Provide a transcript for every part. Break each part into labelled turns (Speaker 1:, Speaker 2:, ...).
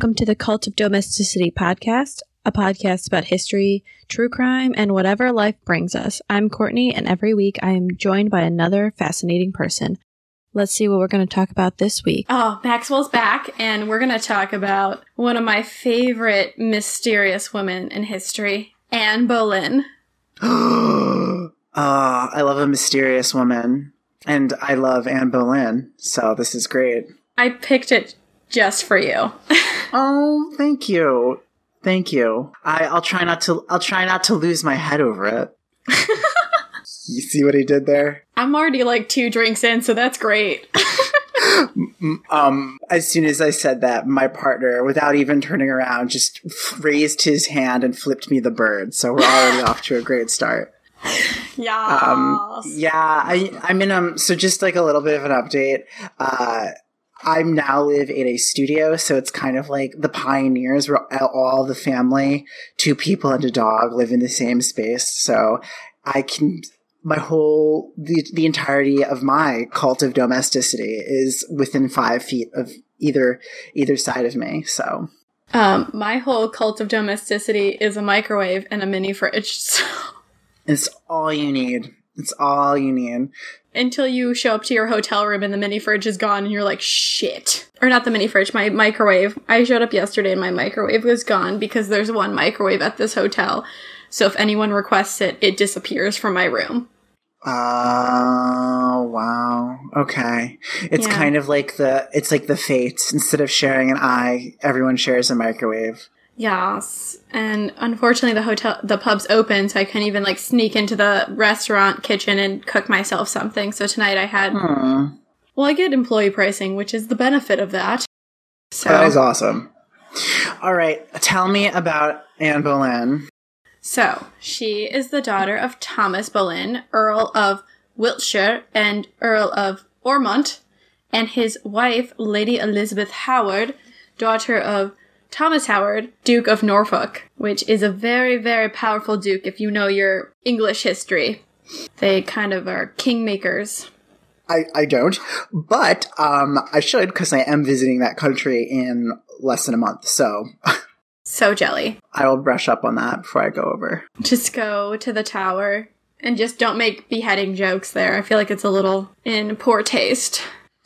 Speaker 1: Welcome to the Cult of Domesticity podcast, a podcast about history, true crime, and whatever life brings us. I'm Courtney, and every week I am joined by another fascinating person. Let's see what we're going to talk about this week.
Speaker 2: Oh, Maxwell's back, and we're going to talk about one of my favorite mysterious women in history, Anne Boleyn.
Speaker 3: oh, I love a mysterious woman. And I love Anne Boleyn, so this is great.
Speaker 2: I picked it just for you.
Speaker 3: oh, thank you. Thank you. I, I'll try not to I'll try not to lose my head over it. you see what he did there?
Speaker 2: I'm already like two drinks in, so that's great.
Speaker 3: um, as soon as I said that, my partner, without even turning around, just raised his hand and flipped me the bird. So we're already off to a great start.
Speaker 2: Yeah.
Speaker 3: Um, yeah. I, I'm in um. So just like a little bit of an update. Uh, I now live in a studio, so it's kind of like the pioneers where all the family, two people and a dog, live in the same space. So I can my whole the the entirety of my cult of domesticity is within five feet of either either side of me. So
Speaker 2: um, my whole cult of domesticity is a microwave and a mini fridge.
Speaker 3: So. It's all you need. It's all you need.
Speaker 2: Until you show up to your hotel room and the mini fridge is gone and you're like, shit. Or not the mini fridge, my microwave. I showed up yesterday and my microwave was gone because there's one microwave at this hotel. So if anyone requests it, it disappears from my room.
Speaker 3: Oh, wow. Okay. It's yeah. kind of like the it's like the fates. Instead of sharing an eye, everyone shares a microwave.
Speaker 2: Yes. And unfortunately the hotel the pub's open, so I couldn't even like sneak into the restaurant kitchen and cook myself something. So tonight I had
Speaker 3: hmm.
Speaker 2: Well, I get employee pricing, which is the benefit of that.
Speaker 3: So That is awesome. All right, tell me about Anne Boleyn.
Speaker 2: So, she is the daughter of Thomas Boleyn, Earl of Wiltshire and Earl of Ormond, and his wife, Lady Elizabeth Howard, daughter of Thomas Howard, Duke of Norfolk, which is a very, very powerful duke if you know your English history. They kind of are kingmakers.
Speaker 3: I, I don't, but um, I should because I am visiting that country in less than a month. So
Speaker 2: So jelly.
Speaker 3: I will brush up on that before I go over.
Speaker 2: Just go to the tower and just don't make beheading jokes there. I feel like it's a little in poor taste.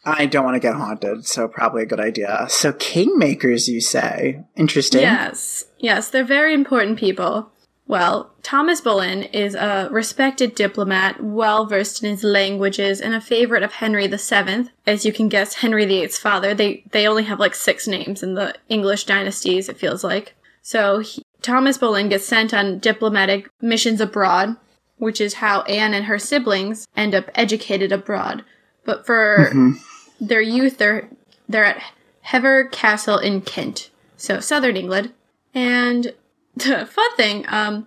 Speaker 3: I don't want to get haunted, so probably a good idea. So, kingmakers, you say? Interesting.
Speaker 2: Yes. Yes, they're very important people. Well, Thomas Boleyn is a respected diplomat, well versed in his languages, and a favorite of Henry VII. As you can guess, Henry VIII's father. They they only have like six names in the English dynasties. It feels like. So he, Thomas Boleyn gets sent on diplomatic missions abroad, which is how Anne and her siblings end up educated abroad. But for mm-hmm. Their youth, they're they're at Hever Castle in Kent, so southern England, and the fun thing, um,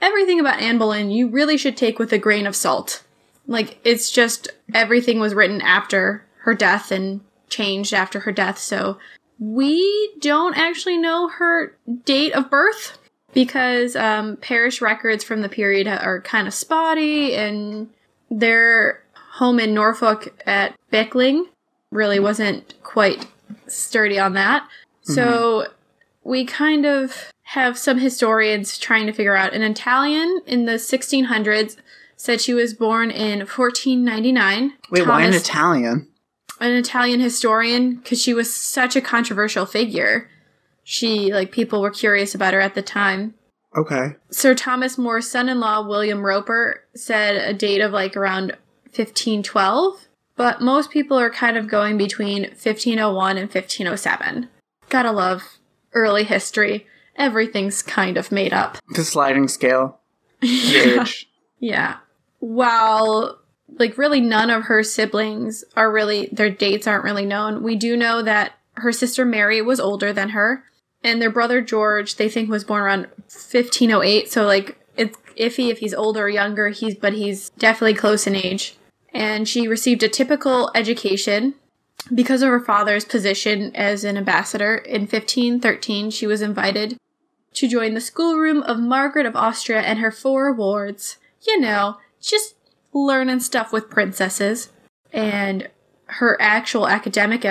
Speaker 2: everything about Anne Boleyn you really should take with a grain of salt. Like, it's just everything was written after her death and changed after her death, so we don't actually know her date of birth because um, parish records from the period are kind of spotty, and their home in Norfolk at Blickling really wasn't quite sturdy on that. Mm-hmm. So we kind of have some historians trying to figure out. An Italian in the 1600s said she was born in 1499.
Speaker 3: Wait, Thomas, why an Italian?
Speaker 2: An Italian historian, because she was such a controversial figure. She, like, people were curious about her at the time.
Speaker 3: Okay.
Speaker 2: Sir Thomas More's son in law, William Roper, said a date of like around 1512, but most people are kind of going between 1501 and 1507. Gotta love early history everything's kind of made up.
Speaker 3: The sliding scale.
Speaker 2: yeah. yeah. While like really none of her siblings are really their dates aren't really known. We do know that her sister Mary was older than her, and their brother George they think was born around 1508. So like it's iffy if he's older or younger. He's but he's definitely close in age. And she received a typical education because of her father's position as an ambassador. In 1513, she was invited to join the schoolroom of Margaret of Austria and her four wards. You know, just learning stuff with princesses. And her actual academic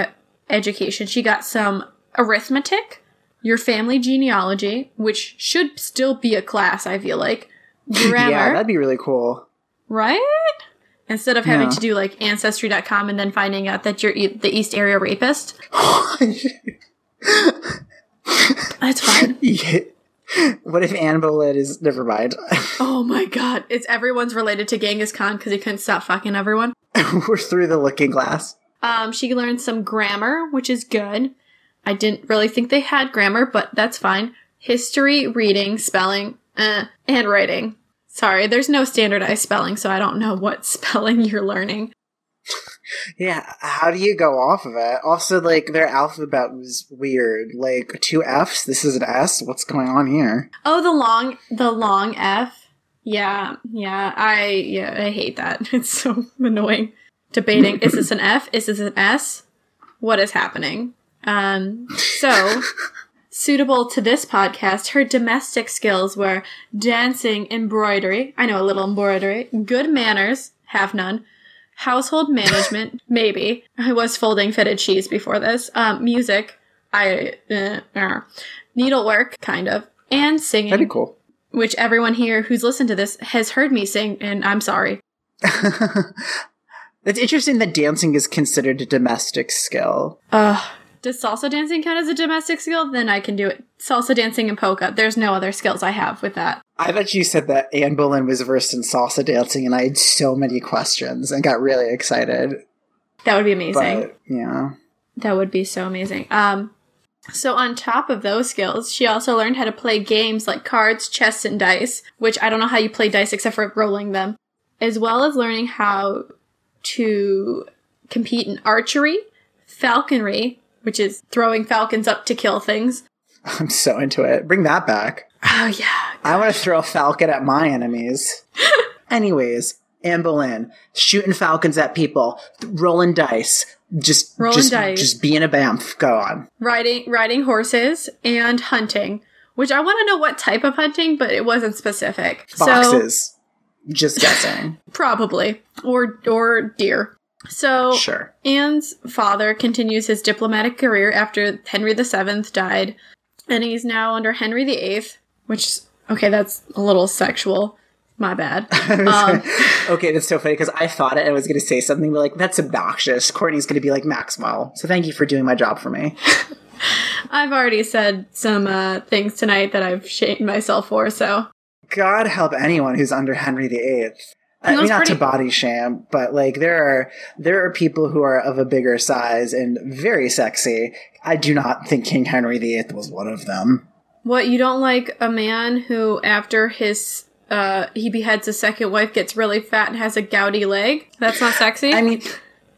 Speaker 2: education, she got some arithmetic, your family genealogy, which should still be a class, I feel like, grammar,
Speaker 3: yeah, that'd be really cool.
Speaker 2: right? Instead of having
Speaker 3: Yeah.
Speaker 2: to do like ancestry.com and then finding out that you're e- the East Area rapist. That's fine.
Speaker 3: Yeah. What if Anne Boleyn is never mind?
Speaker 2: Oh my god. It's everyone's related to Genghis Khan because he couldn't stop fucking everyone.
Speaker 3: We're through the looking glass.
Speaker 2: Um, she learned some grammar, which is good. I didn't really think they had grammar, but that's fine. History, reading, spelling, uh, and writing. Sorry, there's no standardized spelling, so I don't know what spelling you're learning.
Speaker 3: Yeah, how do you go off of it? Also, like their alphabet was weird. Like two F's. This is an S. What's going on here?
Speaker 2: Oh, the long, the long F. Yeah, yeah. I yeah, I hate that. It's so annoying. Debating: is this an F? Is this an S? What is happening? Um. So. Suitable to this podcast, her domestic skills were dancing, embroidery, I know a little embroidery, good manners, have none, household management, maybe. I was folding fitted cheese before this, um, music, I, uh, uh, needlework, kind of, and singing
Speaker 3: That'd be cool.
Speaker 2: which everyone here who's listened to this has heard me sing, and I'm sorry.
Speaker 3: it's interesting that dancing is considered a domestic skill.
Speaker 2: Ugh. Does salsa dancing count as a domestic skill? Then I can do it. Salsa dancing and polka. There's no other skills I have with that.
Speaker 3: I bet you said that Anne Boleyn was versed in salsa dancing, and I had so many questions and got really excited.
Speaker 2: That would be amazing.
Speaker 3: But yeah,
Speaker 2: That would be so amazing. Um, so on top of those skills, she also learned how to play games like cards, chess, and dice, which I don't know how you play dice except for rolling them, as well as learning how to compete in archery, falconry, which is throwing falcons up to kill things.
Speaker 3: I'm so into it. Bring that back.
Speaker 2: Oh yeah,
Speaker 3: I want to throw a falcon at my enemies. Anyways, Anne Boleyn shooting falcons at people, rolling dice, just
Speaker 2: Rolling
Speaker 3: just,
Speaker 2: dice.
Speaker 3: just being a bamf. Go on.
Speaker 2: riding riding horses and hunting, which I want to know what type of hunting, but it wasn't specific. So
Speaker 3: Boxes. just guessing.
Speaker 2: probably or or deer. So
Speaker 3: Sure.
Speaker 2: Anne's father continues his diplomatic career after Henry VII died, and he's now under Henry VIII, which okay. That's a little sexual. My bad. Um,
Speaker 3: okay, that's so funny because I thought it. And I was going to say something, but like that's obnoxious. Courtney's going to be like Maxwell. So thank you for doing my job for me.
Speaker 2: I've already said some uh, things tonight that I've shamed myself for. So
Speaker 3: God help anyone who's under Henry VIII. I mean, not to body sham, but like there are there are people who are of a bigger size and very sexy. I do not think King Henry VIII was one of them.
Speaker 2: What you don't like a man who after his uh he beheads his second wife gets really fat and has a gouty leg? That's not sexy.
Speaker 3: I mean,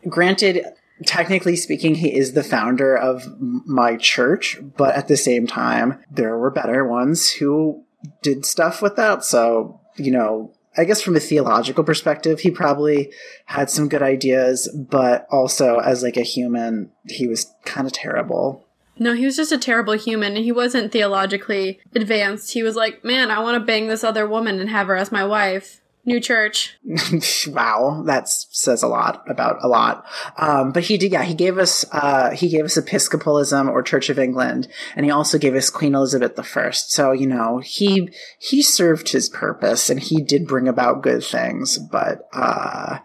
Speaker 3: granted, technically speaking, he is the founder of my church, but at the same time, there were better ones who did stuff with that. So, you know, I guess from a theological perspective, he probably had some good ideas, but also as like a human, he was kind of terrible.
Speaker 2: no, he was just a terrible human. He wasn't theologically advanced. He was like, "Man, I want to bang this other woman and have her as my wife." New church.
Speaker 3: wow, that says a lot about a lot. Um, but he did, yeah, he gave us uh, he gave us Episcopalism or Church of England, and he also gave us Queen Elizabeth I. So you know he he served his purpose, and he did bring about good things. But uh,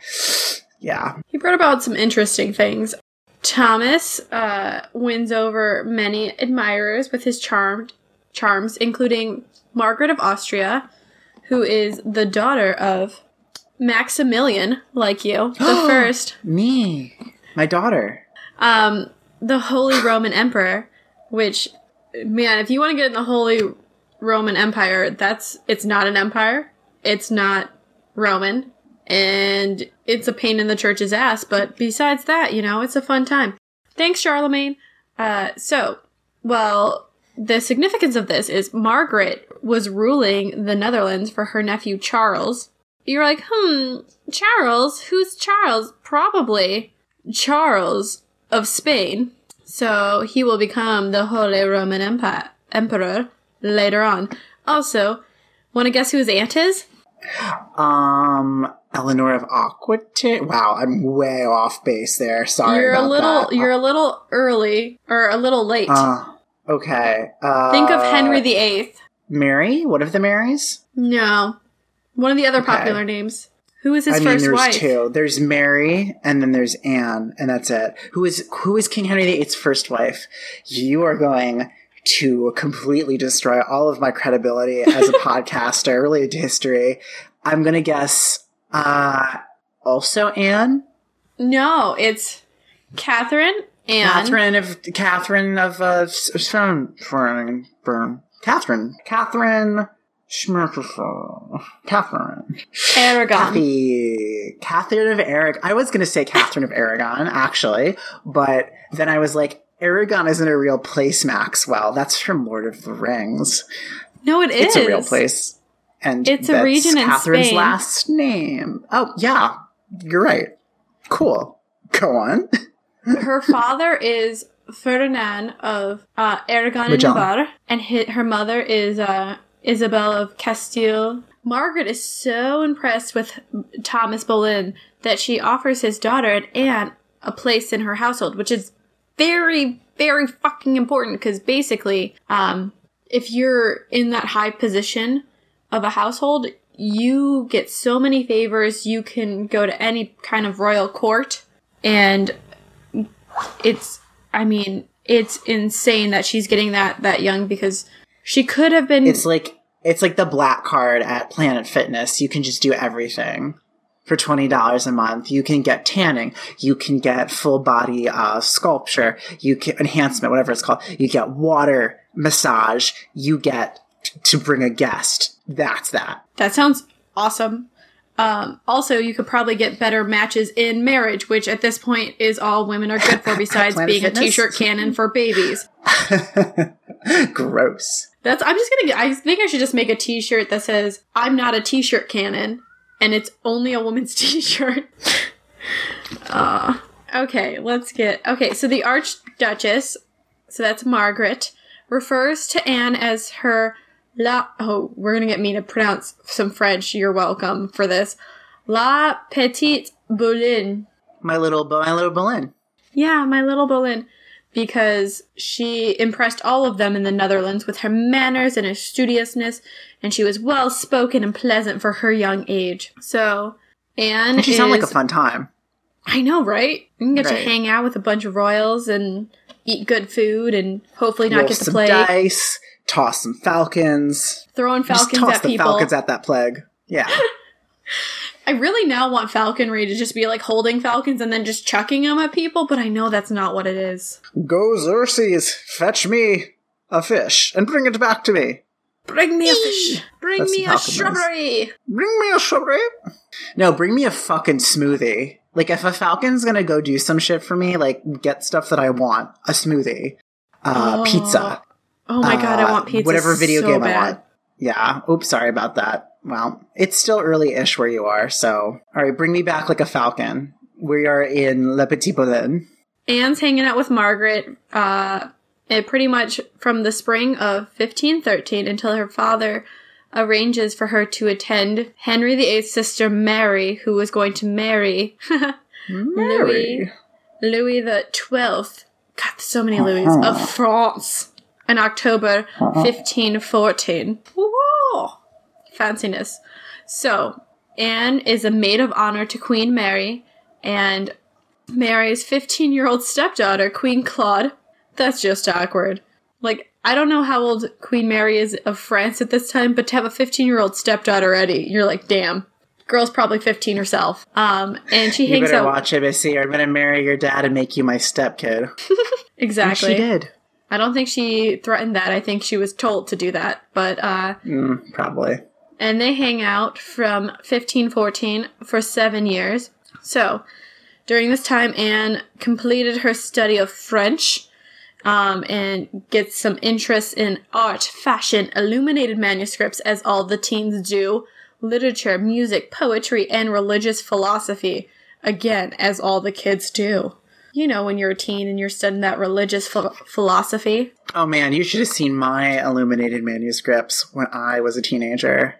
Speaker 3: yeah,
Speaker 2: He brought about some interesting things. Thomas uh, wins over many admirers with his charmed charms, including Margaret of Austria, who is the daughter of Maximilian, like you, the first,
Speaker 3: me, my daughter.
Speaker 2: um, the Holy Roman Emperor. Which, man, if you want to get in the Holy Roman Empire, that's it's not an empire. It's not Roman, and it's a pain in the church's ass. But besides that, you know, it's a fun time. Thanks, Charlemagne. Uh, so, well, the significance of this is Margaret was ruling the Netherlands for her nephew Charles. You're like, hmm, Charles? Who's Charles? Probably Charles of Spain. So he will become the Holy Roman Empire Emperor later on. Also, want to guess who his aunt is?
Speaker 3: Um, Eleanor of Aquitaine. Wow, I'm way off base there. Sorry.
Speaker 2: you're a little
Speaker 3: that.
Speaker 2: you're a little early or a little late.
Speaker 3: Uh, okay. Uh,
Speaker 2: Think of Henry VIII.
Speaker 3: Mary. What of the Marys?
Speaker 2: No. One of the other
Speaker 3: Okay.
Speaker 2: popular names. Who was his
Speaker 3: I mean,
Speaker 2: first
Speaker 3: there's
Speaker 2: wife?
Speaker 3: two. There's Mary, and then there's Anne, and that's it. Who is who is King Henry VIII's first wife? You are going to completely destroy all of my credibility as a podcaster related to history. I'm gonna guess. Uh, also Anne,
Speaker 2: No, it's Catherine and
Speaker 3: Catherine of Catherine of uh, Catherine, Catherine. Schmerkel. Catherine.
Speaker 2: Aragon.
Speaker 3: Kathy, Catherine of Aragon. I was going to say Catherine of Aragon, actually, but then I was like, Aragon isn't a real place, Maxwell. That's from Lord of the Rings.
Speaker 2: No, it is.
Speaker 3: It's a real place. And
Speaker 2: It's a region in
Speaker 3: Catherine's
Speaker 2: Spain.
Speaker 3: last name. Oh, yeah. You're right. Cool. Go on.
Speaker 2: Her father is Ferdinand of uh, Aragon and Navarre, and hi- her mother is uh, Isabel of Castile. Margaret is so impressed with Thomas Boleyn that she offers his daughter and aunt a place in her household, which is very, very fucking important because basically, um, if you're in that high position of a household, you get so many favors. You can go to any kind of royal court, and it's I mean, it's insane that she's getting that that young because she could have been
Speaker 3: It's like it's like the black card at Planet Fitness. You can just do everything for twenty dollars a month. You can get tanning. You can get full body uh, sculpture. You can enhancement, whatever it's called. You get water massage. You get t- to bring a guest. That's that.
Speaker 2: that sounds awesome. Um, also, you could probably get better matches in marriage, which at this point is all women are good for, besides being
Speaker 3: Fitness?
Speaker 2: a t-shirt cannon for babies.
Speaker 3: Gross.
Speaker 2: That's I'm just gonna. I think I should just make a T-shirt that says "I'm not a T-shirt cannon," and it's only a woman's T-shirt. uh, okay, let's get. Okay, so the Archduchess, so that's Margaret, refers to Anne as her la. Oh, we're gonna get me to pronounce some French. You're welcome for this. La petite Boleyn.
Speaker 3: My little, my little Boleyn.
Speaker 2: Yeah, my little Boleyn. Because she impressed all of them in the Netherlands with her manners and her studiousness, and she was well spoken and pleasant for her young age. So, Anne
Speaker 3: And she
Speaker 2: is,
Speaker 3: sounded like a fun time.
Speaker 2: I know, right? You can get
Speaker 3: Right.
Speaker 2: to hang out with a bunch of royals and eat good food, and hopefully not
Speaker 3: Roll
Speaker 2: get to play
Speaker 3: dice. Toss some falcons.
Speaker 2: throwing falcons
Speaker 3: Just
Speaker 2: falcons
Speaker 3: toss
Speaker 2: at
Speaker 3: the
Speaker 2: people.
Speaker 3: falcons at that plague. Yeah.
Speaker 2: I really now want falconry to just be like holding falcons and then just chucking them at people, but I know that's not what it is.
Speaker 3: Go Xerxes, fetch me a fish and bring it back to me.
Speaker 2: Bring me a fish. Bring
Speaker 3: That's
Speaker 2: me a
Speaker 3: falcon noise. Bring me a strawberry. No, bring me a fucking smoothie. Like if a falcon's gonna go do some shit for me, like get stuff that I want, a smoothie, uh,
Speaker 2: Oh,
Speaker 3: pizza,
Speaker 2: Oh my god, I
Speaker 3: uh,
Speaker 2: want pizza.
Speaker 3: whatever video
Speaker 2: so
Speaker 3: game
Speaker 2: bad.
Speaker 3: I want. Yeah. Oops, sorry about that. Well, it's still early-ish where you are, so all right, bring me back like a falcon. We are in Le Petit Boleyn.
Speaker 2: Anne's hanging out with Margaret uh, eh, pretty much from the spring of 1513 until her father arranges for her to attend Henry VIII's sister Mary, who was going to marry
Speaker 3: Mary.
Speaker 2: Louis the Twelfth. God, so many Louis
Speaker 3: Uh-huh.
Speaker 2: of France in October 1514. Woo! Fanciness. So, Anne is a maid of honor to Queen Mary, and Mary's 15 year old stepdaughter, Queen Claude. That's just awkward. Like, I don't know how old Queen Mary is of France at this time, but to have a 15 year old stepdaughter already, you're like, damn. Girl's probably 15 herself. Um, and she
Speaker 3: You
Speaker 2: hangs
Speaker 3: better
Speaker 2: out.
Speaker 3: watch ABC. I'm gonna marry your dad and make you my stepkid.
Speaker 2: Exactly.
Speaker 3: And she did.
Speaker 2: I don't think she threatened that. I think she was told to do that. But uh
Speaker 3: Mm, probably.
Speaker 2: and they hang out from 1514 for 7 years. So, during this time Anne completed her study of French um, and gets some interest in art, fashion, illuminated manuscripts as all the teens do, literature, music, poetry, and religious philosophy. Again, as all the kids do. You know, when you're a teen and you're studying that religious ph- philosophy.
Speaker 3: Oh man, you should have seen my illuminated manuscripts when I was a teenager.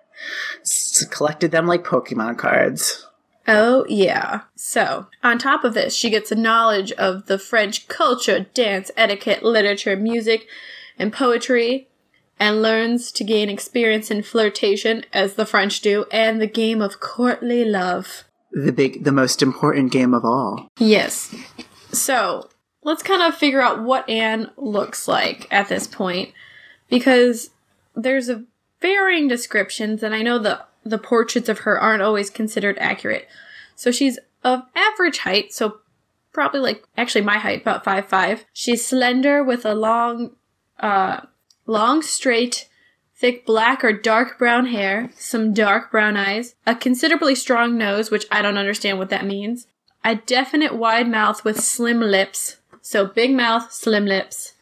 Speaker 3: S- collected them like Pokemon cards.
Speaker 2: Oh, yeah. So, on top of this, she gets a knowledge of the French culture, dance, etiquette, literature, music, and poetry, and learns to gain experience in flirtation, as the French do, and the game of courtly love.
Speaker 3: The big, the most important game of all.
Speaker 2: Yes. So, let's kind of figure out what Anne looks like at this point, because there's a varying descriptions, and I know the the portraits of her aren't always considered accurate. So she's of average height, so probably like actually my height, about five five. She's slender with a long, uh, long straight, thick black or dark brown hair, some dark brown eyes, a considerably strong nose, which I don't understand what that means, a definite wide mouth with slim lips, so big mouth, slim lips,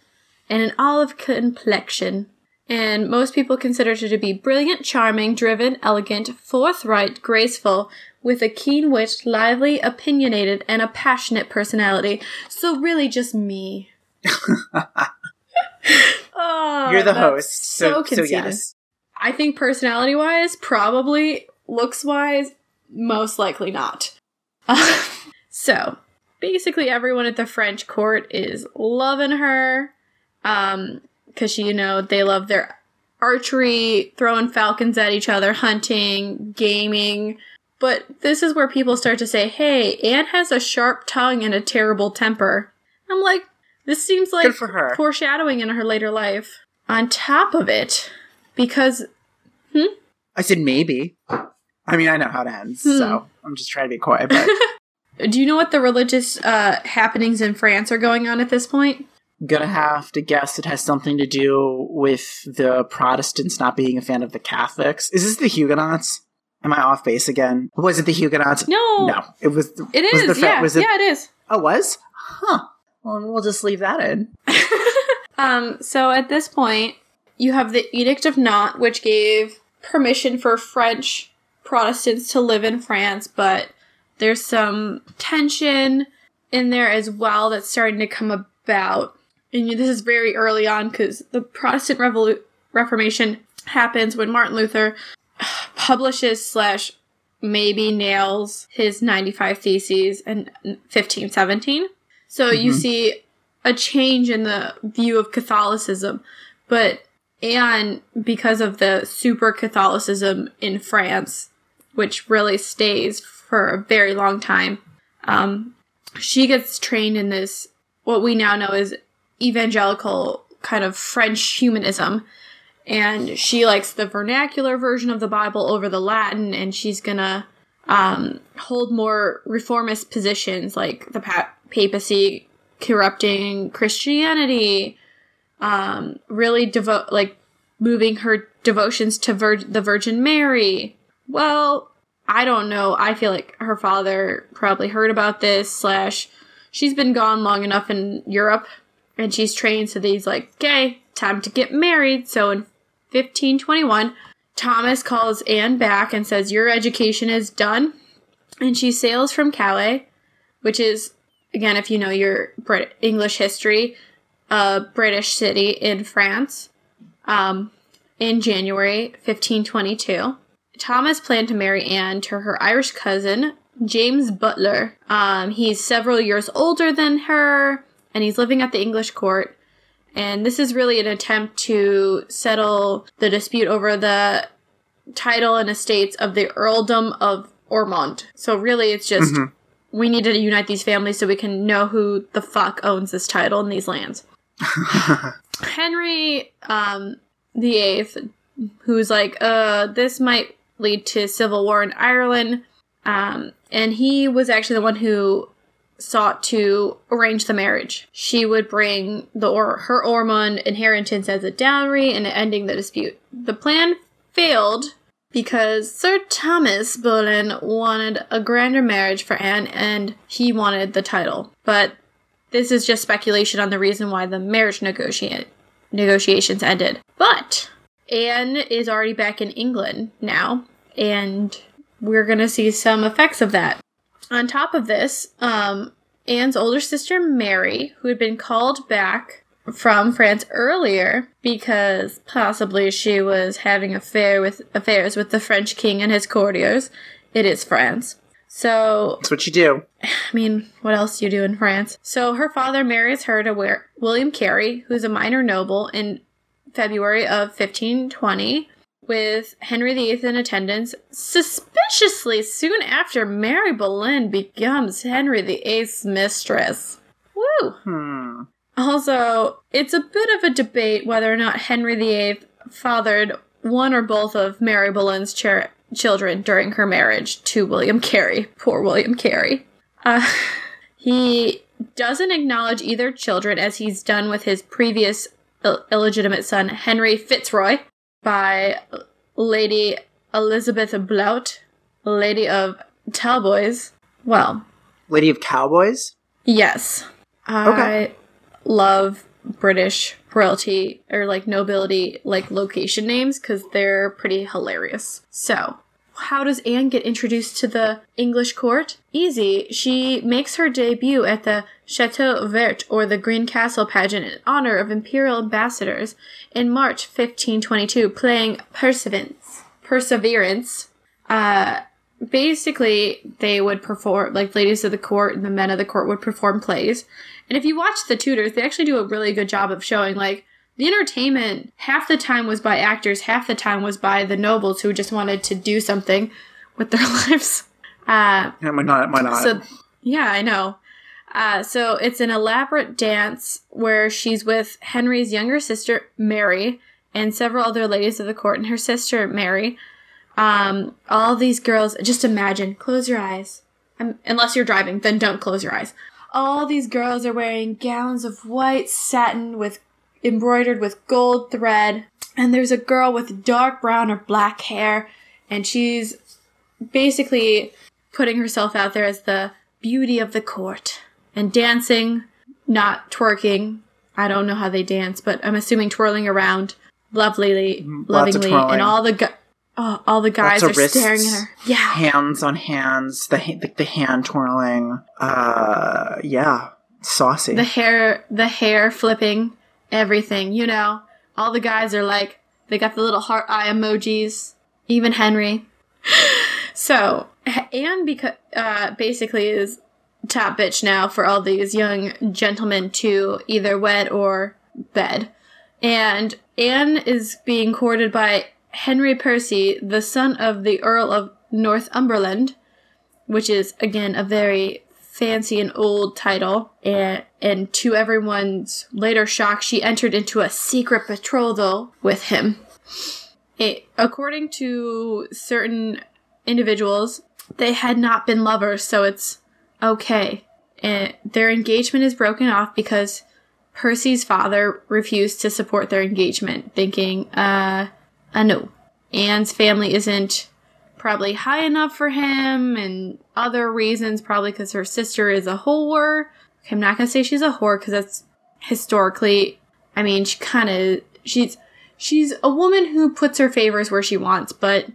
Speaker 2: and an olive complexion and most people consider her to be brilliant, charming, driven, elegant, forthright, graceful, with a keen wit, lively, opinionated, and a passionate personality. So really just me. oh,
Speaker 3: You're the host, so, so,
Speaker 2: so
Speaker 3: yes.
Speaker 2: I think personality wise, probably looks wise, most likely not. so, basically, everyone at the French court is loving her. Um, because she, you know, they love their archery, throwing falcons at each other, hunting, gaming. But this is where people start to say, hey, Anne has a sharp tongue and a terrible temper. I'm like, this seems like foreshadowing in her later life. On top of it, because. Hmm?
Speaker 3: I said maybe. I mean, I know how it ends, hmm. so I'm just trying to be coy, but.
Speaker 2: Do you know what the religious uh, happenings in France are going on at this point?
Speaker 3: gonna have to guess it has something to do with the Protestants not being a fan of the Catholics. Is this the Huguenots? Am I off base again? Was it the Huguenots?
Speaker 2: No,
Speaker 3: no. It was.
Speaker 2: It is. Was the yeah, was it, yeah, it is.
Speaker 3: Oh, was? Huh. Well, we'll just leave that in.
Speaker 2: um. So at this point, you have the Edict of Nantes, which gave permission for French Protestants to live in France, but there's some tension in there as well that's starting to come about and this is very early on because the Protestant Revolu- Reformation happens when Martin Luther publishes slash maybe nails his 95 theses in 1517. So mm-hmm. you see a change in the view of Catholicism, but and because of the super Catholicism in France, which really stays for a very long time, um, she gets trained in this what we now know is evangelical kind of French humanism. And she likes the vernacular version of the Bible over the Latin, and she's gonna um, hold more reformist positions like the pa- papacy corrupting Christianity, um, really devote like moving her devotions to Vir- the Virgin Mary. Well, I don't know. I feel like her father probably heard about this. Slash, she's been gone long enough in Europe and she's trained so that he's like, okay, time to get married. So in 1521, Thomas calls Anne back and says, Your education is done. And she sails from Calais, which is, again, if you know your Brit- English history, a British city in France, um, in January 1522. Thomas planned to marry Anne to her Irish cousin, James Butler. Um, he's several years older than her and he's living at the English court. And this is really an attempt to settle the dispute over the title and estates of the earldom of Ormond. So really, it's just mm-hmm. we need to unite these families so we can know who the fuck owns this title and these lands. Henry um, the Eighth, who's like, uh, this might lead to civil war in Ireland. Um, and he was actually the one who sought to arrange the marriage. She would bring the or her Ormond inheritance as a dowry and ending the dispute. The plan failed because Sir Thomas Boleyn wanted a grander marriage for Anne and he wanted the title. But this is just speculation on the reason why the marriage negotiate negotiations ended. But Anne is already back in England now, and we're gonna see some effects of that. On top of this, um, Anne's older sister Mary, who had been called back from France earlier because possibly she was having affair with affairs with the French king and his courtiers. It is France. So,
Speaker 3: That's what you do.
Speaker 2: I mean, what else do you do in France? So, her father marries her to William Carey, who's a minor noble, in February of 1520, with Henry VIII in attendance. Suspiciously soon after, Mary Boleyn becomes Henry VIII's mistress. Woo!
Speaker 3: Hmm.
Speaker 2: Also, it's a bit of a debate whether or not Henry VIII fathered one or both of Mary Boleyn's children during her marriage to William Carey. Poor William Carey. Uh, he doesn't acknowledge either children as he's done with his previous Ill- illegitimate son, Henry Fitzroy, by Lady Elizabeth Blount, Lady of Talboys. Well,
Speaker 3: Lady of Cowboys?
Speaker 2: Yes. I love British royalty or like nobility like location names because they're pretty hilarious. So, how does Anne get introduced to the English court? Easy. She makes her debut at the Chateau Vert or the Green Castle pageant in honor of imperial ambassadors in March 1522, playing Perseverance. Perseverance. Uh, basically they would perform like ladies of the court and the men of the court would perform plays and if you watch the Tudors they actually do a really good job of showing like the entertainment half the time was by actors half the time was by the nobles who just wanted to do something with their lives. Uh
Speaker 3: Yeah, why not? Why not?
Speaker 2: so yeah i know. Uh, so it's an elaborate dance where she's with henry's younger sister mary and several other ladies of the court and her sister mary. Um, all these girls just imagine close your eyes. Um, unless you're driving then don't close your eyes. All these girls are wearing gowns of white satin with embroidered with gold thread and there's a girl with dark brown or black hair and she's basically putting herself out there as the beauty of the court and dancing not twerking. I don't know how they dance but i'm assuming twirling around lovelyly
Speaker 3: Mm,
Speaker 2: lovingly and all the gu- oh, all the guys are
Speaker 3: of
Speaker 2: staring at her. Yeah.
Speaker 3: hands on hands, the ha- the, the hand twirling. Uh, yeah, saucy.
Speaker 2: the hair the hair flipping everything you know? All the guys are like they got the little heart eye emojis. Even henry. So anne beca- uh, basically is top bitch now for all these young gentlemen to either wed or bed. And anne is being courted by henry percy the son of the earl of northumberland which is again a very fancy and old title. And, and to everyone's later shock, she entered into a secret betrothal with him. It, according to certain individuals, they had not been lovers, so it's okay. And their engagement is broken off because Percy's father refused to support their engagement, thinking, uh, uh no. Anne's family isn't probably high enough for him and other reasons probably because her sister is a whore i'm not gonna say she's a whore because that's historically i mean she kind of she's she's a woman who puts her favors where she wants but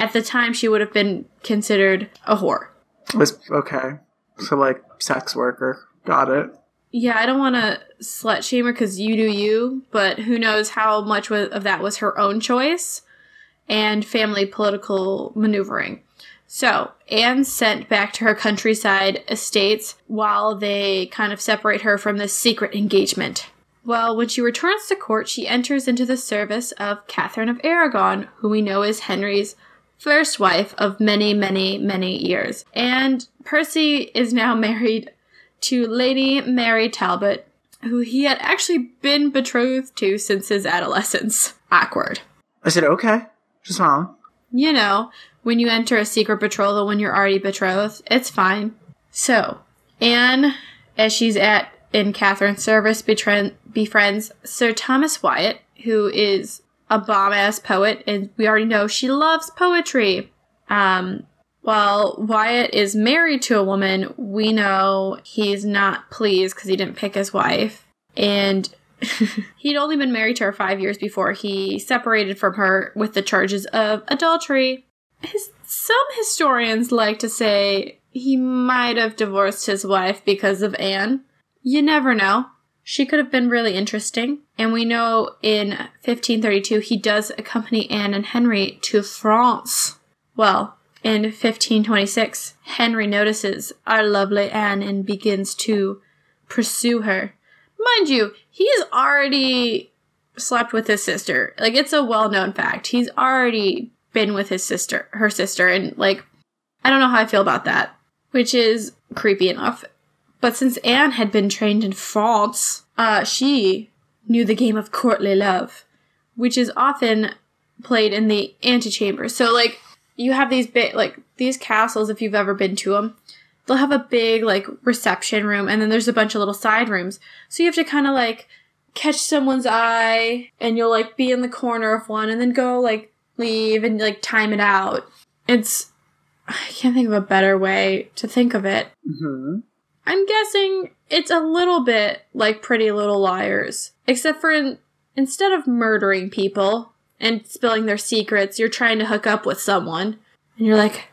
Speaker 2: at the time she would have been considered a whore
Speaker 3: was okay. So like sex worker. Got it.
Speaker 2: yeah i don't want to slut shame her because you do you but who knows how much of that was her own choice and family political maneuvering. So, Anne sent back to her countryside estates while they kind of separate her from this secret engagement. Well, when she returns to court, she enters into the service of Catherine of Aragon, who we know is Henry's first wife of many, many, many years. And Percy is now married to Lady Mary Talbot, who he had actually been betrothed to since his adolescence. Awkward
Speaker 3: I said okay. Just fine.
Speaker 2: you know, when you enter a secret betrothal when you're already betrothed, it's fine. So, Anne, as she's at in Catherine's service, betren- befriends Sir Thomas Wyatt, who is a bomb ass poet, and we already know she loves poetry. Um, while Wyatt is married to a woman, we know he's not pleased because he didn't pick his wife. And He'd only been married to her five years before he separated from her with the charges of adultery. His, some historians like to say he might have divorced his wife because of Anne. You never know. She could have been really interesting. And we know in 1532 he does accompany Anne and Henry to France. Well, In 1526, Henry notices our lovely Anne and begins to pursue her. Mind you, he's already slept with his sister. Like it's a well-known fact. He's already been with his sister, her sister, and like I don't know how I feel about that, which is creepy enough. But since Anne had been trained in France, uh, she knew the game of courtly love, which is often played in the antechamber. So like you have these big like these castles if you've ever been to them. They'll have a big like reception room and then there's a bunch of little side rooms. So you have to kind of like catch someone's eye and you'll like be in the corner of one and then go like leave and like time it out. It's I can't think of a better way to think of it.
Speaker 3: hmm
Speaker 2: I'm guessing it's a little bit like Pretty Little Liars, except for in, instead of murdering people and spilling their secrets, you're trying to hook up with someone, and you're like,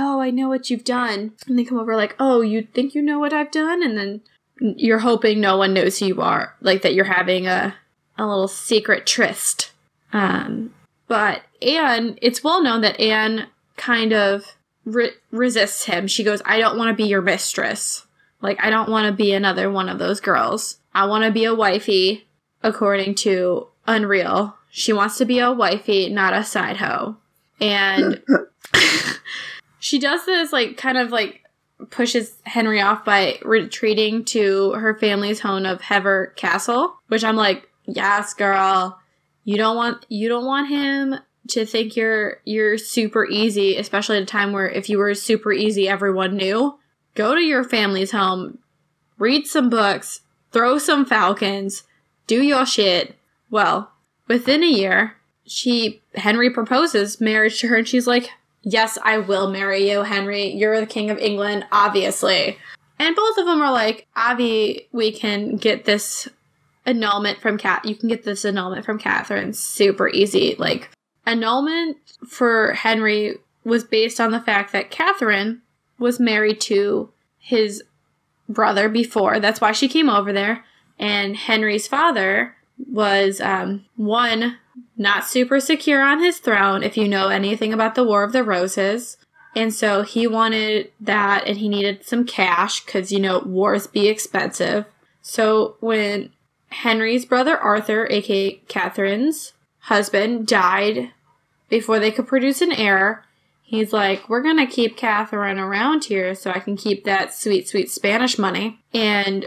Speaker 2: "Oh, I know what you've done," and they come over like, "Oh, you think you know what I've done?" and then you're hoping no one knows who you are, like that you're having a a little secret tryst. Um, but Anne, it's well known that Anne kind of re- resists him. She goes, "I don't want to be your mistress." Like, I don't want to be another one of those girls. I want to be a wifey, according to Unreal. She wants to be a wifey, not a side hoe. And she does this, like, kind of like pushes Henry off by retreating to her family's home of Hever Castle, which I'm like, yes, girl. You don't want you don't want him to think you're you're super easy, especially at a time where if you were super easy, everyone knew go to your family's home, read some books, throw some falcons, do your shit. Well, within a year, she Henry proposes marriage to her and she's like, "Yes, I will marry you, Henry. You're the king of England, obviously." And both of them are like, "Avi, we can get this annulment from Cat. You can get this annulment from Catherine super easy. Like annulment for Henry was based on the fact that Catherine was married to his brother before. That's why she came over there. And Henry's father was um, one not super secure on his throne. If you know anything about the War of the Roses. And so he wanted that and he needed some cash because, you know, wars be expensive. So when Henry's brother Arthur, aka Catherine's husband, died before they could produce an heir, he's like, We're gonna keep Catherine around here so I can keep that sweet, sweet Spanish money. And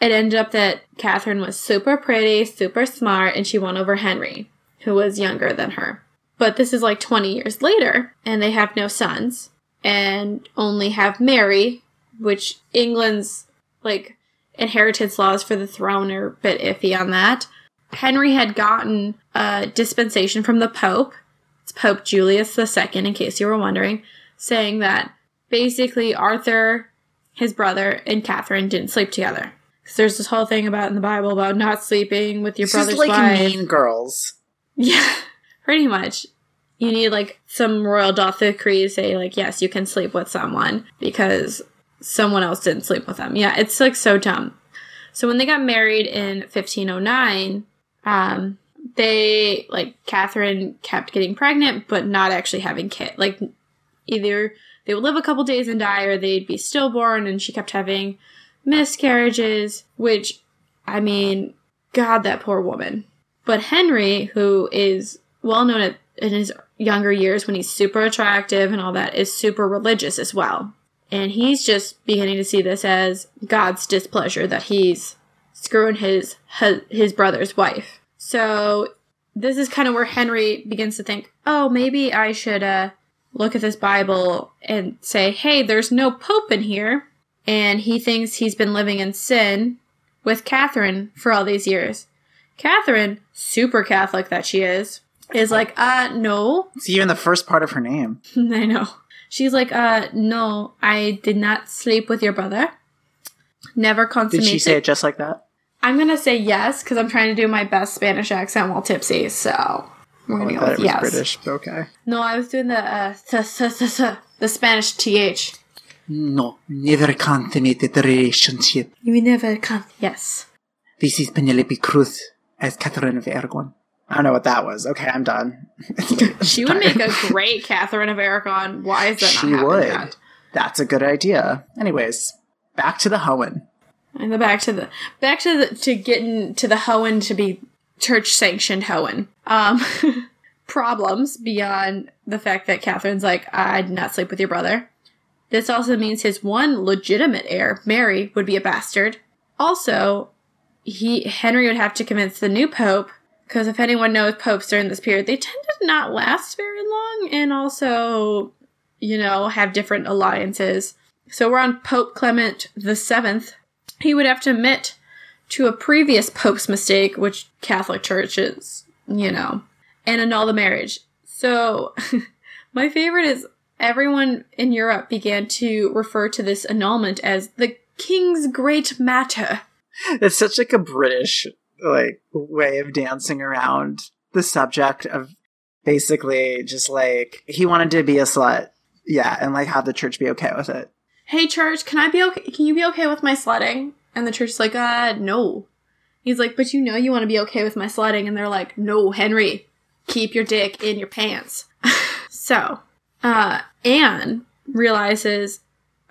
Speaker 2: it ended up that Catherine was super pretty, super smart, and she won over Henry, who was younger than her. But this is like 20 years later, and they have no sons, and only have Mary, which England's like inheritance laws for the throne are a bit iffy on that. Henry had gotten a dispensation from the Pope. It's Pope Julius II, in case you were wondering, saying that basically Arthur, his brother, and Catherine didn't sleep together. Because there's this whole thing about in the Bible about not sleeping with your
Speaker 3: This is
Speaker 2: brother's
Speaker 3: like
Speaker 2: wife.
Speaker 3: Mean Girls.
Speaker 2: Yeah, pretty much. You need like some royal doth decree to say like yes, you can sleep with someone because someone else didn't sleep with them. Yeah, it's like so dumb. So when they got married in 1509, um, they like Catherine kept getting pregnant but not actually having kid. Like either they would live a couple days and die or they'd be stillborn and she kept having miscarriages, which I mean, God, that poor woman. But Henry, who is well known at, in his younger years when he's super attractive and all that, is super religious as well. And he's just beginning to see this as God's displeasure that he's screwing his his, brother's wife. So this is kind of where Henry begins to think, oh, maybe I should uh, look at this Bible and say, hey, there's no pope in here. And he thinks he's been living in sin with Catherine for all these years. Catherine, super Catholic that she is, is like, uh, no.
Speaker 3: It's even the first part of her name.
Speaker 2: I know. She's like, uh, no, I did not sleep with your brother. Never consummated.
Speaker 3: Did she say it just like that?
Speaker 2: I'm gonna say yes because I'm trying to do my best Spanish accent while tipsy. So we're
Speaker 3: Oh,
Speaker 2: gonna
Speaker 3: I
Speaker 2: go with
Speaker 3: it was
Speaker 2: yes.
Speaker 3: British, but okay.
Speaker 2: No, I was doing the uh, th- th- th- the Spanish th.
Speaker 3: No, never consummated the relationship.
Speaker 2: You never can. Yes.
Speaker 3: This is Penelope Cruz as Catherine of Aragon. I don't know what that was. Okay, I'm done.
Speaker 2: she would make a great Catherine of Aragon. Why is that
Speaker 3: She would. Yet? That's a good idea. Anyways, back to the Hohen.
Speaker 2: And the back to the back to the to getting to the Hohen to be church sanctioned Hohen. Um problems beyond the fact that Catherine's like, I did not sleep with your brother. This also means his one legitimate heir, Mary, would be a bastard. Also, he Henry would have to convince the new pope because if anyone knows popes during this period, they tend to not last very long and also, you know, have different alliances. So we're on Pope Clement the Seventh. He would have to admit to a previous pope's mistake, which Catholic churches, you know, and annul the marriage. So my favorite is everyone in Europe began to refer to this annulment as the king's great matter.
Speaker 3: It's such like a British like way of dancing around the subject of basically just like he wanted to be a slut. Yeah, and like have the church be okay with it.
Speaker 2: Hey church, can I be okay can you be okay with my sledding? And the church's like, uh no. He's like, but you know you want to be okay with my sledding, and they're like, No, Henry, keep your dick in your pants. so, uh, Anne realizes,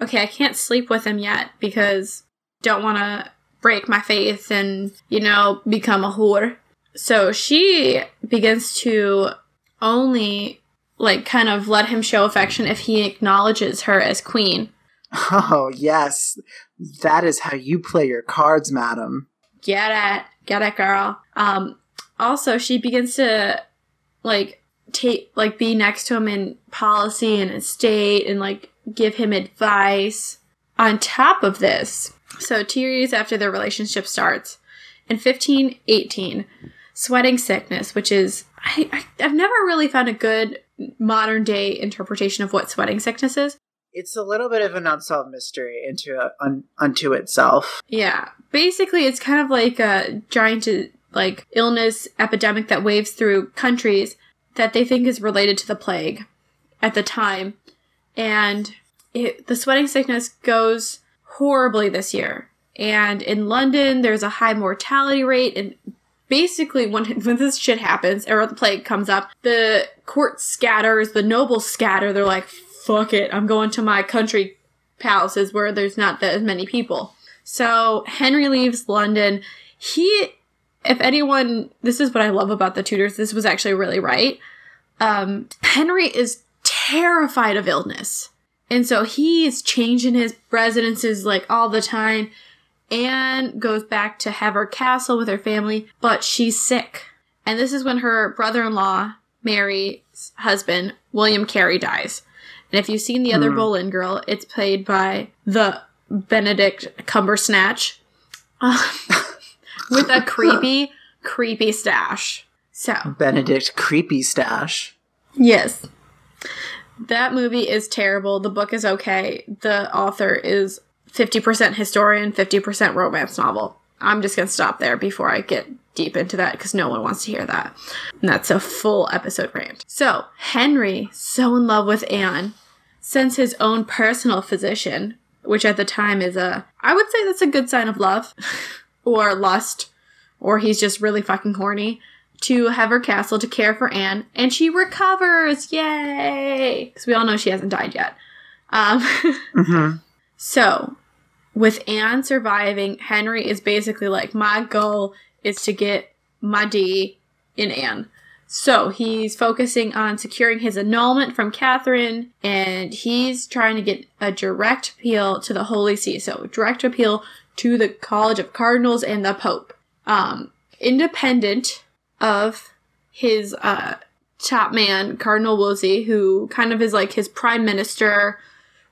Speaker 2: okay, I can't sleep with him yet because don't want to break my faith and, you know, become a whore. So she begins to only like kind of let him show affection if he acknowledges her as queen.
Speaker 3: Oh, yes. That is how you play your cards, madam.
Speaker 2: Get it. Get it, girl. Um also she begins to like take like be next to him in policy and estate and like give him advice. On top of this, so two years after their relationship starts, in 1518, sweating sickness, which is I, I have never really found a good modern day interpretation of what sweating sickness is.
Speaker 3: It's a little bit of an unsolved mystery into a, un, unto itself.
Speaker 2: Yeah, basically, it's kind of like a giant like illness epidemic that waves through countries that they think is related to the plague at the time. And it, the sweating sickness goes horribly this year. And in London, there's a high mortality rate. And basically, when, when this shit happens, or the plague comes up, the court scatters, the nobles scatter. They're like, fuck it, I'm going to my country palaces where there's not that as many people. So Henry leaves London. He if anyone, this is what I love about the Tudors. This was actually really right. Um, Henry is terrified of illness. And so he is changing his residences like all the time. Anne goes back to Hever Castle with her family, but she's sick. And this is when her brother in law, Mary's husband, William Carey, dies. And if you've seen the other mm. Boleyn girl, it's played by the Benedict Cumbersnatch. with a creepy, creepy stash. So
Speaker 3: Benedict creepy stash.
Speaker 2: Yes. That movie is terrible. The book is okay. The author is 50% historian, 50% romance novel. I'm just going to stop there before I get deep into that because no one wants to hear that. And that's a full episode rant. So, Henry, so in love with Anne, sends his own personal physician, which at the time is a, I would say that's a good sign of love. or lust, or he's just really fucking horny, to Hever Castle to care for Anne, and she recovers! Yay! Because we all know she hasn't died yet. Um, mm-hmm. So, with Anne surviving, Henry is basically like, my goal is to get my D in Anne. So he's focusing on securing his annulment from Catherine, and he's trying to get a direct appeal to the Holy See. So direct appeal to the College of Cardinals and the Pope. Um, independent of his uh, top man, Cardinal Wolsey, who kind of is like his prime minister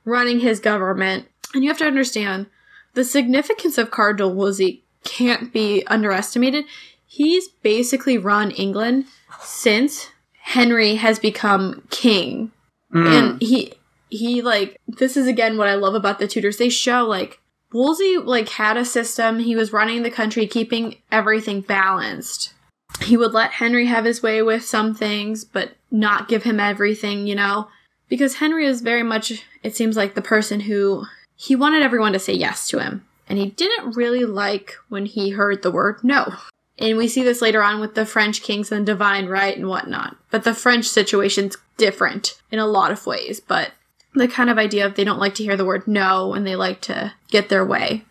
Speaker 2: running his government. And you have to understand the significance of Cardinal Wolsey can't be underestimated. He's basically run England since Henry has become king. Mm. And he he like this is again what I love about the Tudors. They show like Wolsey like had a system. He was running the country, keeping everything balanced. He would let Henry have his way with some things, but not give him everything, you know? Because Henry is very much, it seems like, the person who he wanted everyone to say yes to him. And he didn't really like when he heard the word no. And we see this later on with the French kings and divine right and whatnot. But the French situation's different in a lot of ways. But the kind of idea of they don't like to hear the word no and they like to get their way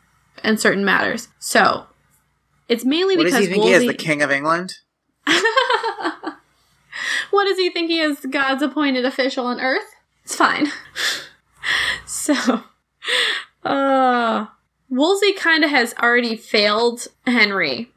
Speaker 2: in certain matters. So it's mainly
Speaker 3: What
Speaker 2: because
Speaker 3: does he think
Speaker 2: Wolsey.
Speaker 3: he is, the king of England?
Speaker 2: what does he think he is God's appointed official on earth? It's fine. so, uh, Wolsey kind of has already failed Henry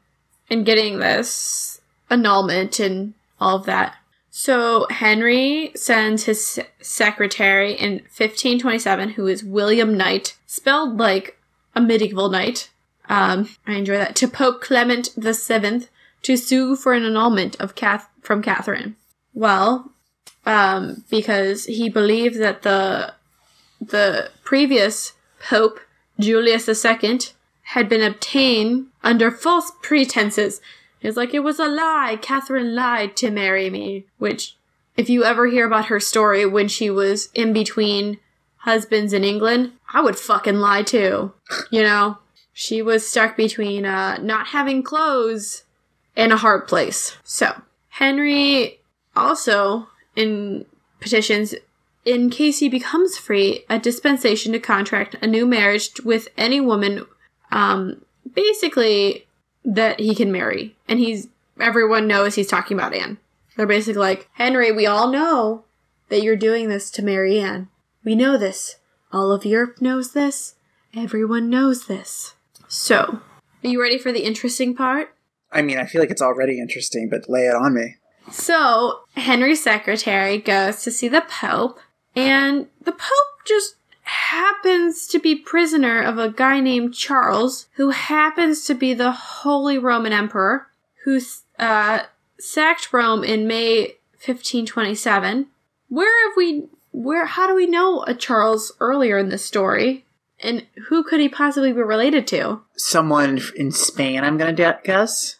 Speaker 2: in getting this annulment and all of that. So Henry sends his secretary in 1527, who is William Knight, spelled like a medieval knight. Um, I enjoy that. To Pope Clement the Seventh to sue for an annulment of Cath- from Catherine. Well, um, because he believed that the the previous Pope Julius II had been obtained under false pretenses. It's like it was a lie. Catherine lied to marry me. Which, if you ever hear about her story when she was in between husbands in England, I would fucking lie too. You know, she was stuck between uh, not having clothes and a hard place. So Henry also in petitions in case he becomes free a dispensation to contract a new marriage with any woman um basically that he can marry. And he's everyone knows he's talking about anne. They're basically like henry we all know that you're doing this to marry anne. We know this. All of europe knows this. Everyone knows this so are you ready for the interesting part
Speaker 3: I mean, I feel like it's already interesting, but lay it on me.
Speaker 2: So, Henry's secretary goes to see the Pope, and the Pope just happens to be prisoner of a guy named Charles, who happens to be the Holy Roman Emperor, who uh, sacked Rome in May 1527. Where have we, where, how do we know a Charles earlier in this story? And who could he possibly be related to?
Speaker 3: Someone in Spain, I'm gonna guess.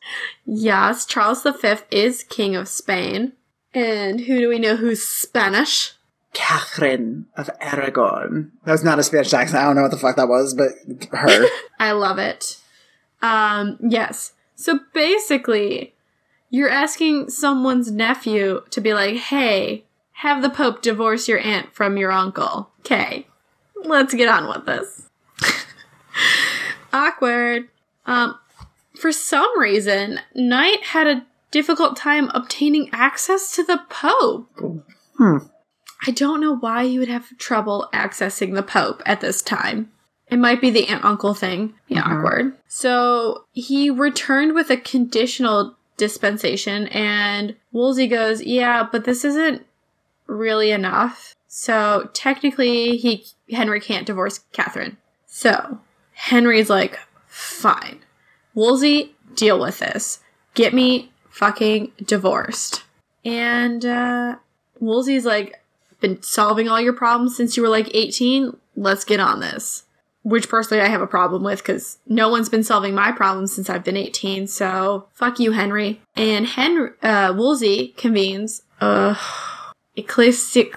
Speaker 2: Yes, Charles V is King of Spain. And who do we know who's Spanish?
Speaker 3: Catherine of Aragon. That was not a Spanish accent. I don't know what the fuck that was, but her.
Speaker 2: I love it. Um, yes. So basically, you're asking someone's nephew to be like, hey, have the Pope divorce your aunt from your uncle. Okay, let's get on with this. Awkward. Um, for some reason, Knight had a difficult time obtaining access to the Pope.
Speaker 3: Hmm.
Speaker 2: I don't know why you would have trouble accessing the Pope at this time. It might be the aunt uncle thing. Be
Speaker 3: Mhm.
Speaker 2: awkward. So he returned with a conditional dispensation, and Wolsey goes, Yeah, but this isn't really enough. So technically, he Henry can't divorce Catherine. So Henry's like, Fine. Wolsey, deal with this. Get me fucking divorced. And uh Wolsey's like, been solving all your problems since you were like 18. Let's get on this. Which personally I have a problem with because no one's been solving my problems since I've been 18. So fuck you, Henry. And Henry, uh, Wolsey convenes, uh, ecclesiastic,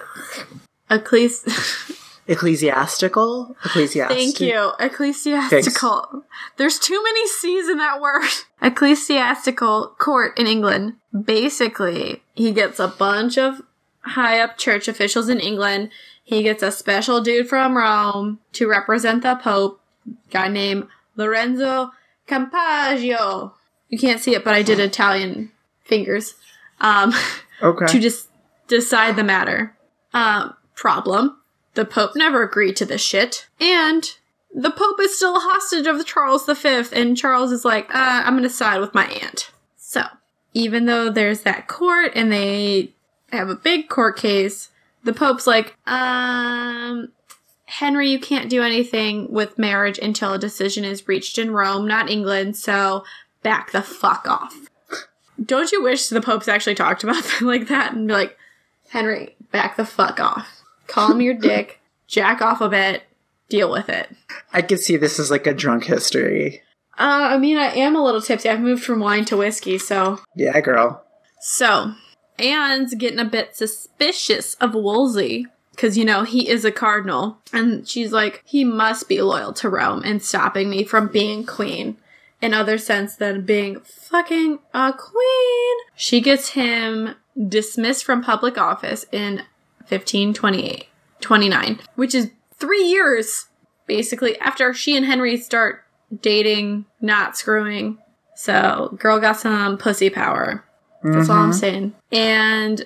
Speaker 2: ecclesi-
Speaker 3: Ecclesiastical? Ecclesiastic.
Speaker 2: Thank you. Ecclesiastical. There's too many C's in that word. Ecclesiastical court in England. Basically, he gets a bunch of high up church officials in England. He gets a special dude from Rome to represent the Pope, guy named Lorenzo Campeggio. You can't see it, but I did Italian fingers. Um,
Speaker 3: Okay.
Speaker 2: to just decide the matter. Um, problem. The Pope never agreed to this shit. And the Pope is still a hostage of Charles V, and Charles is like, uh, I'm gonna side with my aunt. So, even though there's that court and they have a big court case, the Pope's like, um, Henry, you can't do anything with marriage until a decision is reached in Rome, not England, so back the fuck off. Don't you wish the Pope's actually talked about like that and be like, Henry, back the fuck off. Call him your dick, jack off a bit, deal with it.
Speaker 3: I could see this as like a drunk history.
Speaker 2: Uh, I mean, I am a little tipsy. I've moved from wine to whiskey, so.
Speaker 3: Yeah, girl.
Speaker 2: So, Anne's getting a bit suspicious of Wolsey. Because, you know, he is a cardinal. And she's like, he must be loyal to Rome and stopping me from being queen. in other sense than being fucking a queen. She gets him dismissed from public office in 1528 29, which is three years basically after she and Henry start dating, not screwing. So, girl got some pussy power. That's all I'm
Speaker 3: Mhm.
Speaker 2: saying. And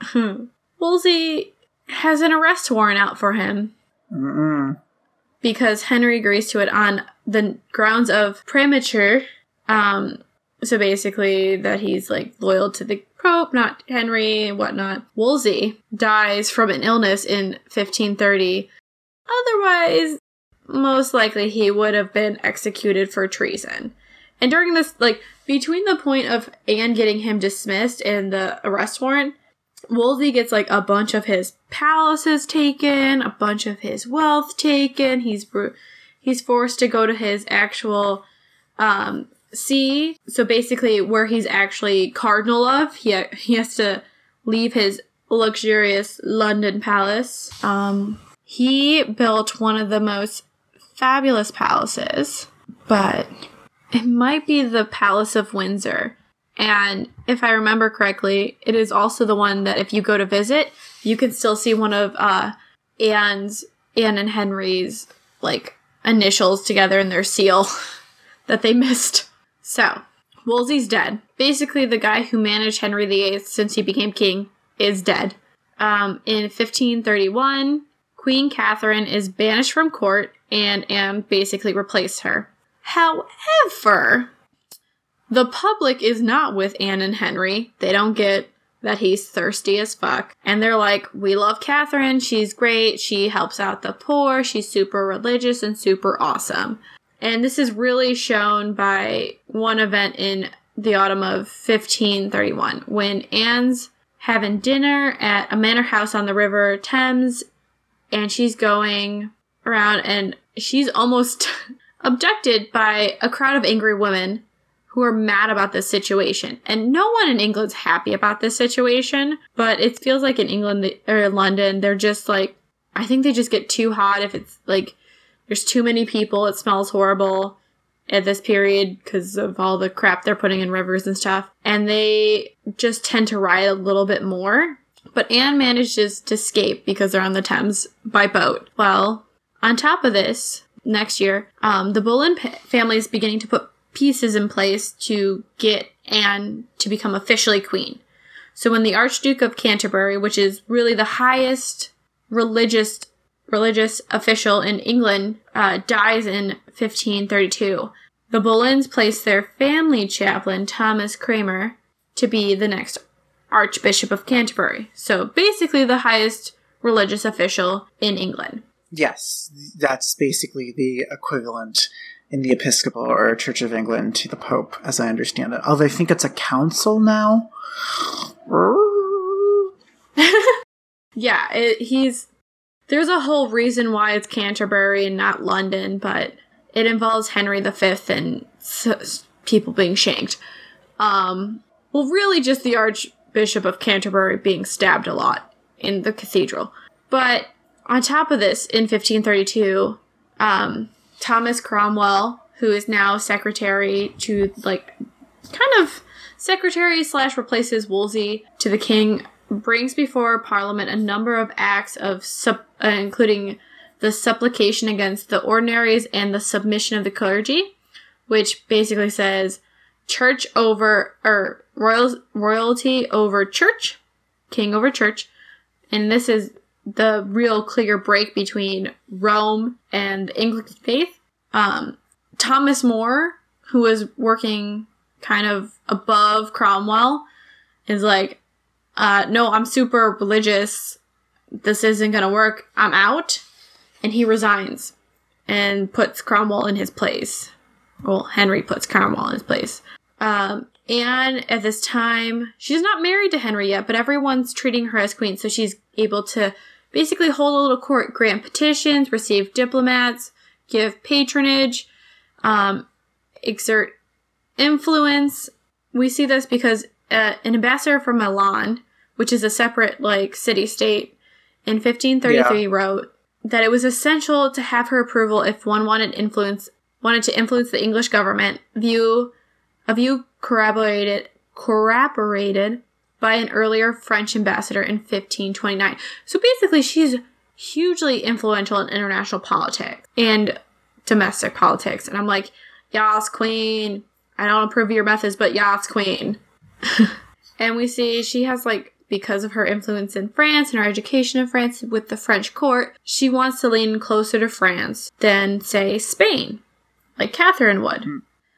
Speaker 2: hmm, Wolsey has an arrest warrant out for him
Speaker 3: Mm-mm.
Speaker 2: because Henry agrees to it on the grounds of praemunire. Um, so basically, that he's like loyal to the Pope, not Henry, and whatnot. Wolsey dies from an illness in 1530. Otherwise, most likely he would have been executed for treason. And during this, like, between the point of Anne getting him dismissed and the arrest warrant, Wolsey gets like a bunch of his palaces taken, a bunch of his wealth taken. He's he's forced to go to his actual um, see. So basically, where he's actually cardinal of, he he has to leave his luxurious London palace. Um, he built one of the most fabulous palaces, but it might be the Palace of Windsor. And if I remember correctly, it is also the one that if you go to visit, you can still see one of uh, Anne's, Anne and Henry's like initials together in their seal that they missed. So, Wolsey's dead. Basically, the guy who managed Henry VIII since he became king is dead. Um, in 1531, Queen Catherine is banished from court, and Anne basically replaced her. However, the public is not with Anne and Henry. They don't get that he's thirsty as fuck. And they're like, we love Catherine. She's great. She helps out the poor. She's super religious and super awesome. And this is really shown by one event in the autumn of 1531 when Anne's having dinner at a manor house on the river Thames and she's going around and she's almost abducted by a crowd of angry women who are mad about this situation. And no one in England's happy about this situation, but it feels like in England or London, they're just like, I think they just get too hot if it's like there's too many people, it smells horrible at this period because of all the crap they're putting in rivers and stuff. And they just tend to riot a little bit more. But Anne manages to escape because they're on the Thames by boat. Well, on top of this, next year, um, the Boleyn pa- family is beginning to put pieces in place to get Anne to become officially queen. So when the Archduke of Canterbury, which is really the highest religious religious official in England, uh, dies in 1532, the Boleyns place their family chaplain Thomas Cranmer to be the next Archbishop of Canterbury. So basically, the highest religious official in England.
Speaker 3: Yes, that's basically the equivalent in the Episcopal or Church of England to the Pope, as I understand it. Although I think it's a council now.
Speaker 2: Yeah, it, he's. There's a whole reason why it's Canterbury and not London, but it involves Henry V and people being shanked. Um, well, really, just the Archbishop of Canterbury being stabbed a lot in the cathedral. But on top of this, in 1532, um, Thomas Cromwell, who is now secretary to like kind of secretary slash replaces Wolsey to the king, brings before Parliament a number of acts of sup- uh, including the supplication against the ordinaries and the submission of the clergy, which basically says church over or royal royalty over church, king over church, and this is the real clear break between Rome and the Anglican faith. Um, Thomas More, who was working kind of above Cromwell, is like, uh, no, I'm super religious. This isn't gonna work. I'm out. And he resigns and puts Cromwell in his place. Well, Henry puts Cromwell in his place. Um, Anne, at this time, she's not married to Henry yet, but everyone's treating her as queen, so she's able to basically hold a little court, grant petitions, receive diplomats, give patronage, um, exert influence. We see this because uh, an ambassador from Milan, which is a separate like city state, in 1533 wrote that it was essential to have her approval if one wanted influence wanted to influence the English government, view a view corroborated corroborated by an earlier French ambassador in 1529. So basically, she's hugely influential in international politics and domestic politics. And I'm like, Yas, queen. I don't approve of your methods, but Yas, queen. and we see she has like because of her influence in France and her education in France with the French court, she wants to lean closer to France than, say, Spain, like Catherine would.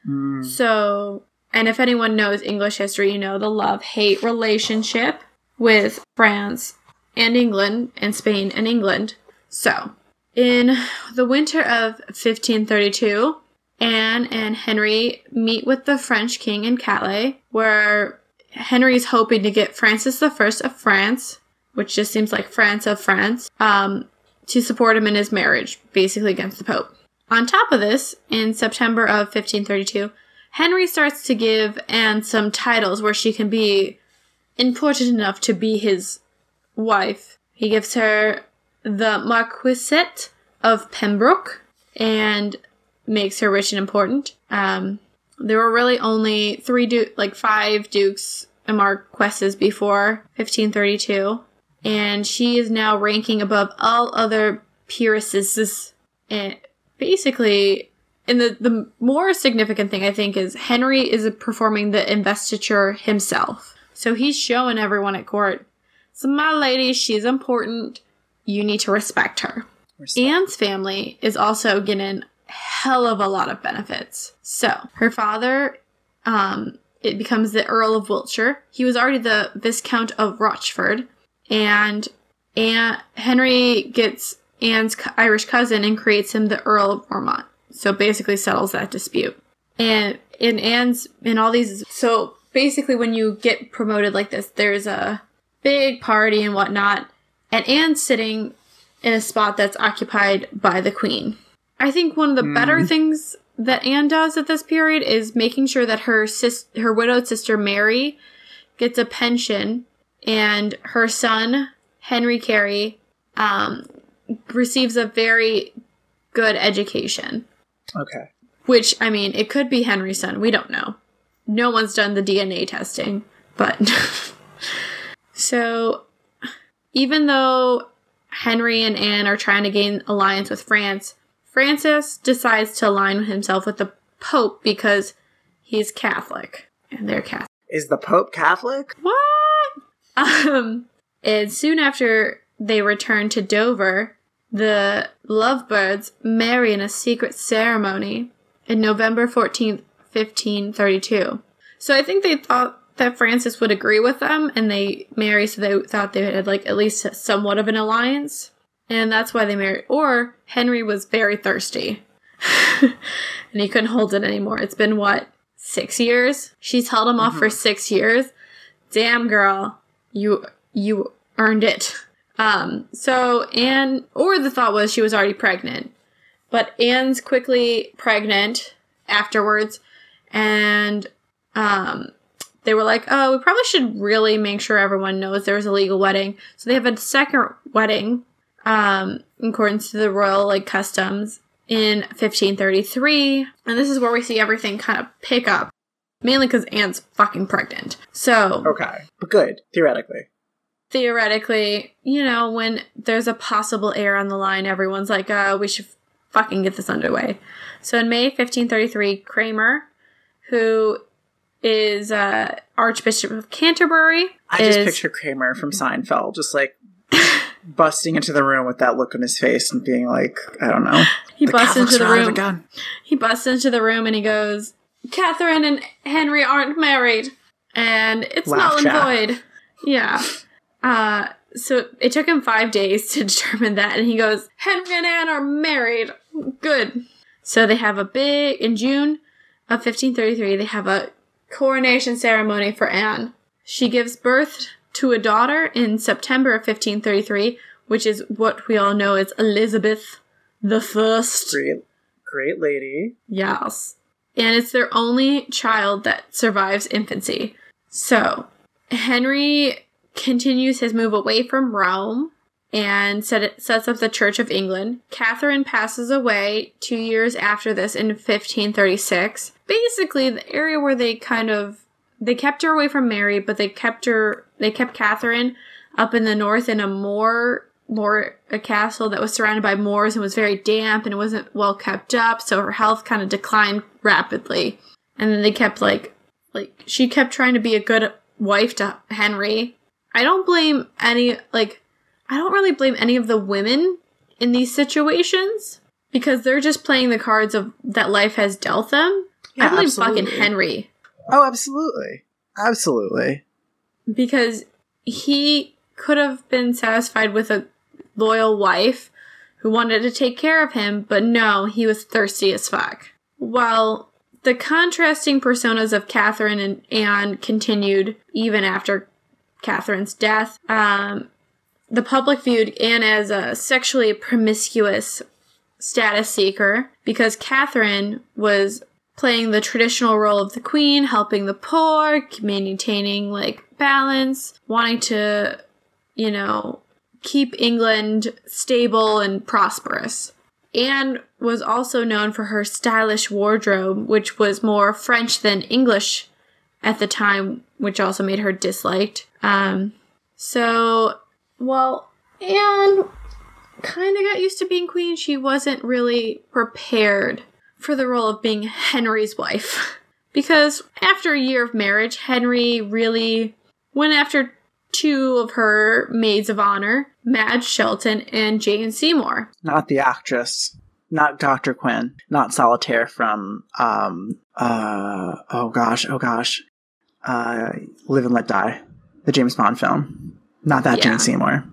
Speaker 3: Mm.
Speaker 2: So, and if anyone knows English history, you know the love hate relationship with France and England and Spain and England. So, in the winter of 1532, Anne and Henry meet with the French king in Calais, where Henry's hoping to get Francis I of France, which just seems like France of France, um, to support him in his marriage, basically against the Pope. On top of this, in September of 1532, Henry starts to give Anne some titles where she can be important enough to be his wife. He gives her the Marquisate of Pembroke and makes her rich and important. Um, there were really only three, du- like five dukes and marquesses before 1532, and she is now ranking above all other peeresses. And basically, and the the more significant thing I think is Henry is performing the investiture himself. So he's showing everyone at court, so my lady, she's important. You need to respect her.
Speaker 3: Respect.
Speaker 2: Anne's family is also getting hell of a lot of benefits. So her father, um, it becomes the Earl of Wiltshire. He was already the Viscount of Rochford, and Anne, Henry gets Anne's Irish cousin and creates him the Earl of Ormond. So basically settles that dispute. And in Anne's in all these, so basically when you get promoted like this, there's a big party and whatnot, and Anne's sitting in a spot that's occupied by the Queen. I think one of the better things that Anne does at this period is making sure that her sis- her widowed sister Mary gets a pension, and her son Henry Carey um, receives a very good education.
Speaker 3: Okay.
Speaker 2: Which I mean, it could be Henry's son. We don't know. No one's done the DNA testing, but so even though Henry and Anne are trying to gain alliance with France, Francis decides to align himself with the Pope because he's Catholic and they're Catholic.
Speaker 3: Is the Pope Catholic?
Speaker 2: What? Um, and soon after they return to Dover, the lovebirds marry in a secret ceremony in November 14th, 1532. So I think they thought that Francis would agree with them and they marry, so they thought they had like at least somewhat of an alliance. And that's why they married. Or Henry was very thirsty and he couldn't hold it anymore. It's been what, six years? She's held him off for six years. Damn girl, you you earned it. Um, so Anne, or the thought was she was already pregnant, but Anne's quickly pregnant afterwards, and um, they were like, "Oh, we probably should really make sure everyone knows there's a legal wedding." So they have a second wedding, um, in accordance to the royal like customs in 1533, and this is where we see everything kind of pick up, mainly because Anne's fucking pregnant. So
Speaker 3: Okay. But good, theoretically.
Speaker 2: theoretically, you know, when there's a possible heir on the line, everyone's like, uh, we should fucking get this underway. So in May 1533, Kramer, who is uh, Archbishop of Canterbury,
Speaker 3: I just picture Kramer from Seinfeld just like busting into the room with that look on his face and being like, I don't know.
Speaker 2: he
Speaker 3: the
Speaker 2: busts into the
Speaker 3: are out of
Speaker 2: room. He busts into the room and he goes, Catherine and Henry aren't married. And it's
Speaker 3: Laugh
Speaker 2: null and void. Yeah. Uh, so it took him five days to determine that. And he goes, Henry and Anne are married. Good. So they have a big, in June of 1533, they have a coronation ceremony for Anne. She gives birth to a daughter in September of 1533, which is what we all know as Elizabeth the First.
Speaker 3: Great, great lady.
Speaker 2: Yes. And it's their only child that survives infancy. So, Henry continues his move away from Rome and set it, sets up the Church of England. Catherine passes away two years after this in 1536. Basically, the area where they kind of they kept her away from Mary, but they kept her they kept Catherine up in the north in a moor more a castle that was surrounded by moors and was very damp and it wasn't well kept up, so her health kind of declined rapidly. And then they kept like like she kept trying to be a good wife to Henry. I don't blame any like I don't really blame any of the women in these situations because they're just playing the cards of that life has dealt them.
Speaker 3: Yeah,
Speaker 2: I blame
Speaker 3: absolutely.
Speaker 2: fucking Henry
Speaker 3: Oh, absolutely. Absolutely.
Speaker 2: Because he could have been satisfied with a loyal wife who wanted to take care of him, but no, he was thirsty as fuck. While the contrasting personas of Catherine and Anne continued even after Catherine's death, um, the public viewed Anne as a sexually promiscuous status seeker because Catherine was playing the traditional role of the queen, helping the poor, maintaining like balance, wanting to, you know, keep England stable and prosperous. Anne was also known for her stylish wardrobe, which was more French than English at the time, which also made her disliked. Um, so, well, Anne kind of got used to being queen. She wasn't really prepared for the role of being Henry's wife. Because after a year of marriage, Henry really went after two of her maids of honor, Madge Shelton and Jane Seymour.
Speaker 3: Not the actress. Not Dr. Quinn. Not Solitaire from um uh oh gosh, oh gosh. Uh Live and Let Die. The James Bond film. Not that
Speaker 2: Yeah.
Speaker 3: Jane Seymour.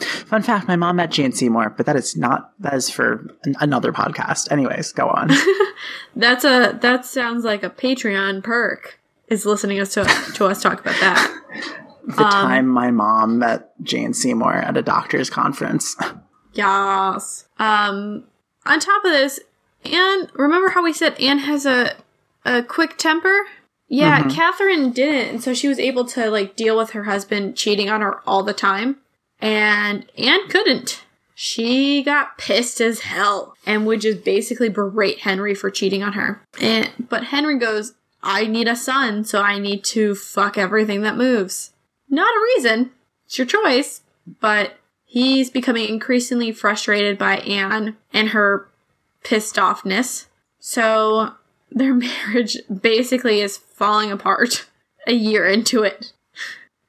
Speaker 3: Fun fact, my mom met Jane Seymour, but that is not that is for an- another podcast. Anyways, go on.
Speaker 2: That's a that sounds like a Patreon perk. Is listening us to to us talk about that.
Speaker 3: the time my mom met Jane Seymour at a doctor's conference.
Speaker 2: Yes. Um. On top of this, Anne. Remember how we said Anne has a a quick temper? Yeah, Catherine didn't, and so she was able to like deal with her husband cheating on her all the time, and Anne couldn't. She got pissed as hell and would just basically berate Henry for cheating on her. And but Henry goes, "I need a son, so I need to fuck everything that moves." Not a reason. It's your choice, but he's becoming increasingly frustrated by Anne and her pissed offness. So their marriage basically is falling apart a year into it.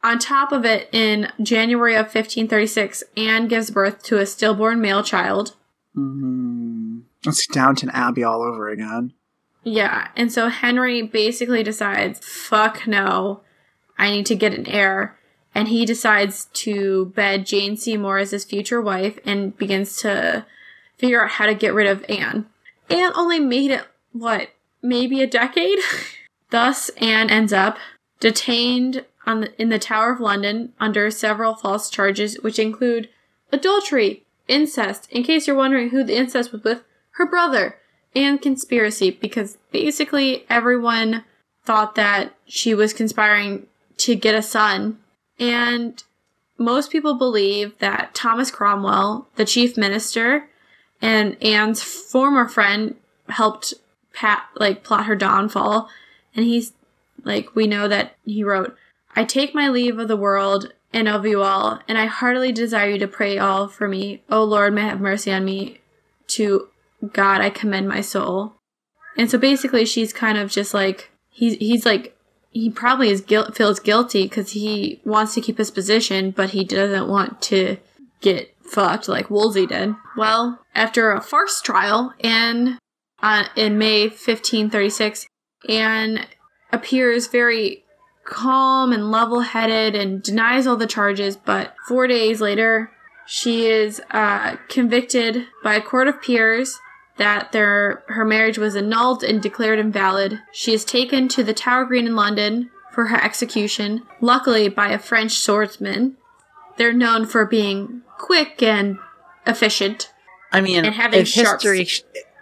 Speaker 2: On top of it, in January of 1536, Anne gives birth to a stillborn male child.
Speaker 3: Mm, it's Downton Abbey all over again.
Speaker 2: Yeah, and so Henry basically decides, fuck no, I need to get an heir. And he decides to bed Jane Seymour as his future wife and begins to figure out how to get rid of Anne. Anne only made it, what, maybe a decade? Thus, Anne ends up detained on the, in the Tower of London under several false charges, which include adultery, incest, in case you're wondering who the incest was with, her brother, and conspiracy, because basically everyone thought that she was conspiring to get a son. And most people believe that Thomas Cromwell, the chief minister, and Anne's former friend helped pat like plot her downfall. And he's like we know that he wrote, I take my leave of the world and of you all, and I heartily desire you to pray all for me. O Lord, may have mercy on me. To God I commend my soul. And so basically she's kind of just like he's he's like he probably is guilt feels guilty because he wants to keep his position, but he doesn't want to get fucked like Wolsey did. Well, after a farce trial and uh, in May 1536, Anne appears very calm and level headed and denies all the charges, but four days later, she is uh, convicted by a court of peers that their her marriage was annulled and declared invalid. She is taken to the Tower Green in London for her execution, luckily by a French swordsman. They're known for being quick and efficient.
Speaker 3: I mean,
Speaker 2: And having
Speaker 3: if
Speaker 2: sharp
Speaker 3: history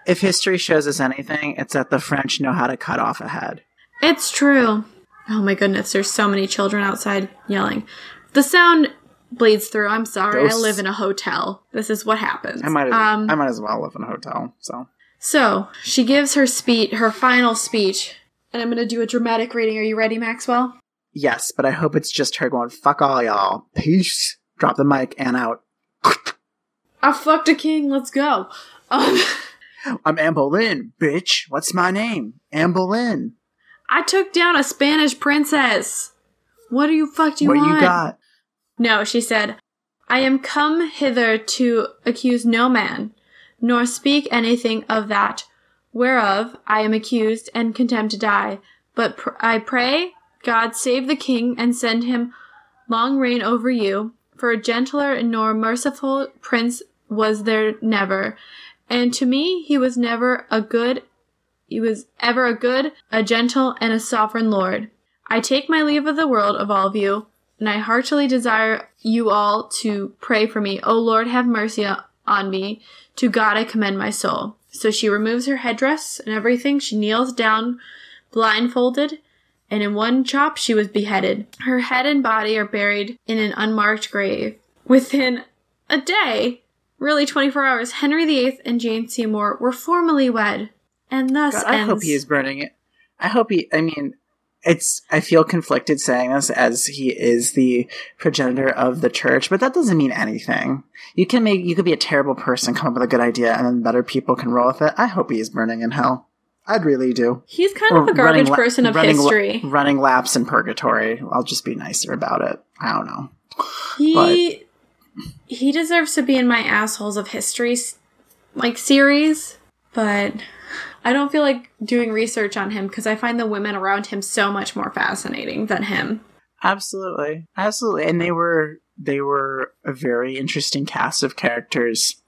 Speaker 3: if history shows us anything, it's that the French know how to cut off a head.
Speaker 2: It's true. Oh my goodness, there's so many children outside yelling. The sound bleeds through. I'm sorry.
Speaker 3: Ghosts.
Speaker 2: I live in a hotel. This is what happens.
Speaker 3: I might as,
Speaker 2: um,
Speaker 3: I might as well live in a hotel. So
Speaker 2: so she gives her speech, her final speech, and I'm going to do a dramatic reading. Are you ready, Maxwell?
Speaker 3: yes, but I hope it's just her going "fuck all y'all, peace." Drop the mic and out.
Speaker 2: I fucked a king. Let's go. Um,
Speaker 3: I'm Anne Boleyn, bitch. What's my name? Anne Boleyn.
Speaker 2: I took down a Spanish princess. What do you fuck do you
Speaker 3: what
Speaker 2: want?
Speaker 3: you got?
Speaker 2: No, she said, I am come hither to accuse no man, nor speak anything of that whereof I am accused and condemned to die. But pr- I pray God save the king and send him long reign over you, for a gentler nor merciful prince was there never. And to me he was never a good he was ever a good, a gentle, and a sovereign lord. I take my leave of the world of all of you, and I heartily desire you all to pray for me. O Lord, have mercy on me. To God I commend my soul. So she removes her headdress and everything. She kneels down, blindfolded, and in one chop she was beheaded. Her head and body are buried in an unmarked grave. Within a day, really 24 hours, Henry VIII and Jane Seymour were formally wed. And thus
Speaker 3: God, I hope he is burning it. I hope he. I mean, it's. I feel conflicted saying this as he is the progenitor of the church, but that doesn't mean anything. You can make. You could be a terrible person, come up with a good idea, and then better people can roll with it. I hope he is burning in hell. I'd really do.
Speaker 2: He's kind
Speaker 3: Or
Speaker 2: of a garbage
Speaker 3: la-
Speaker 2: person of
Speaker 3: running la-
Speaker 2: history.
Speaker 3: running laps in purgatory. I'll just be nicer about it. I don't know.
Speaker 2: He he deserves to be in my assholes of history like series, but I don't feel like doing research on him because I find the women around him so much more fascinating than him.
Speaker 3: Absolutely, absolutely, and they were they were a very interesting cast of characters,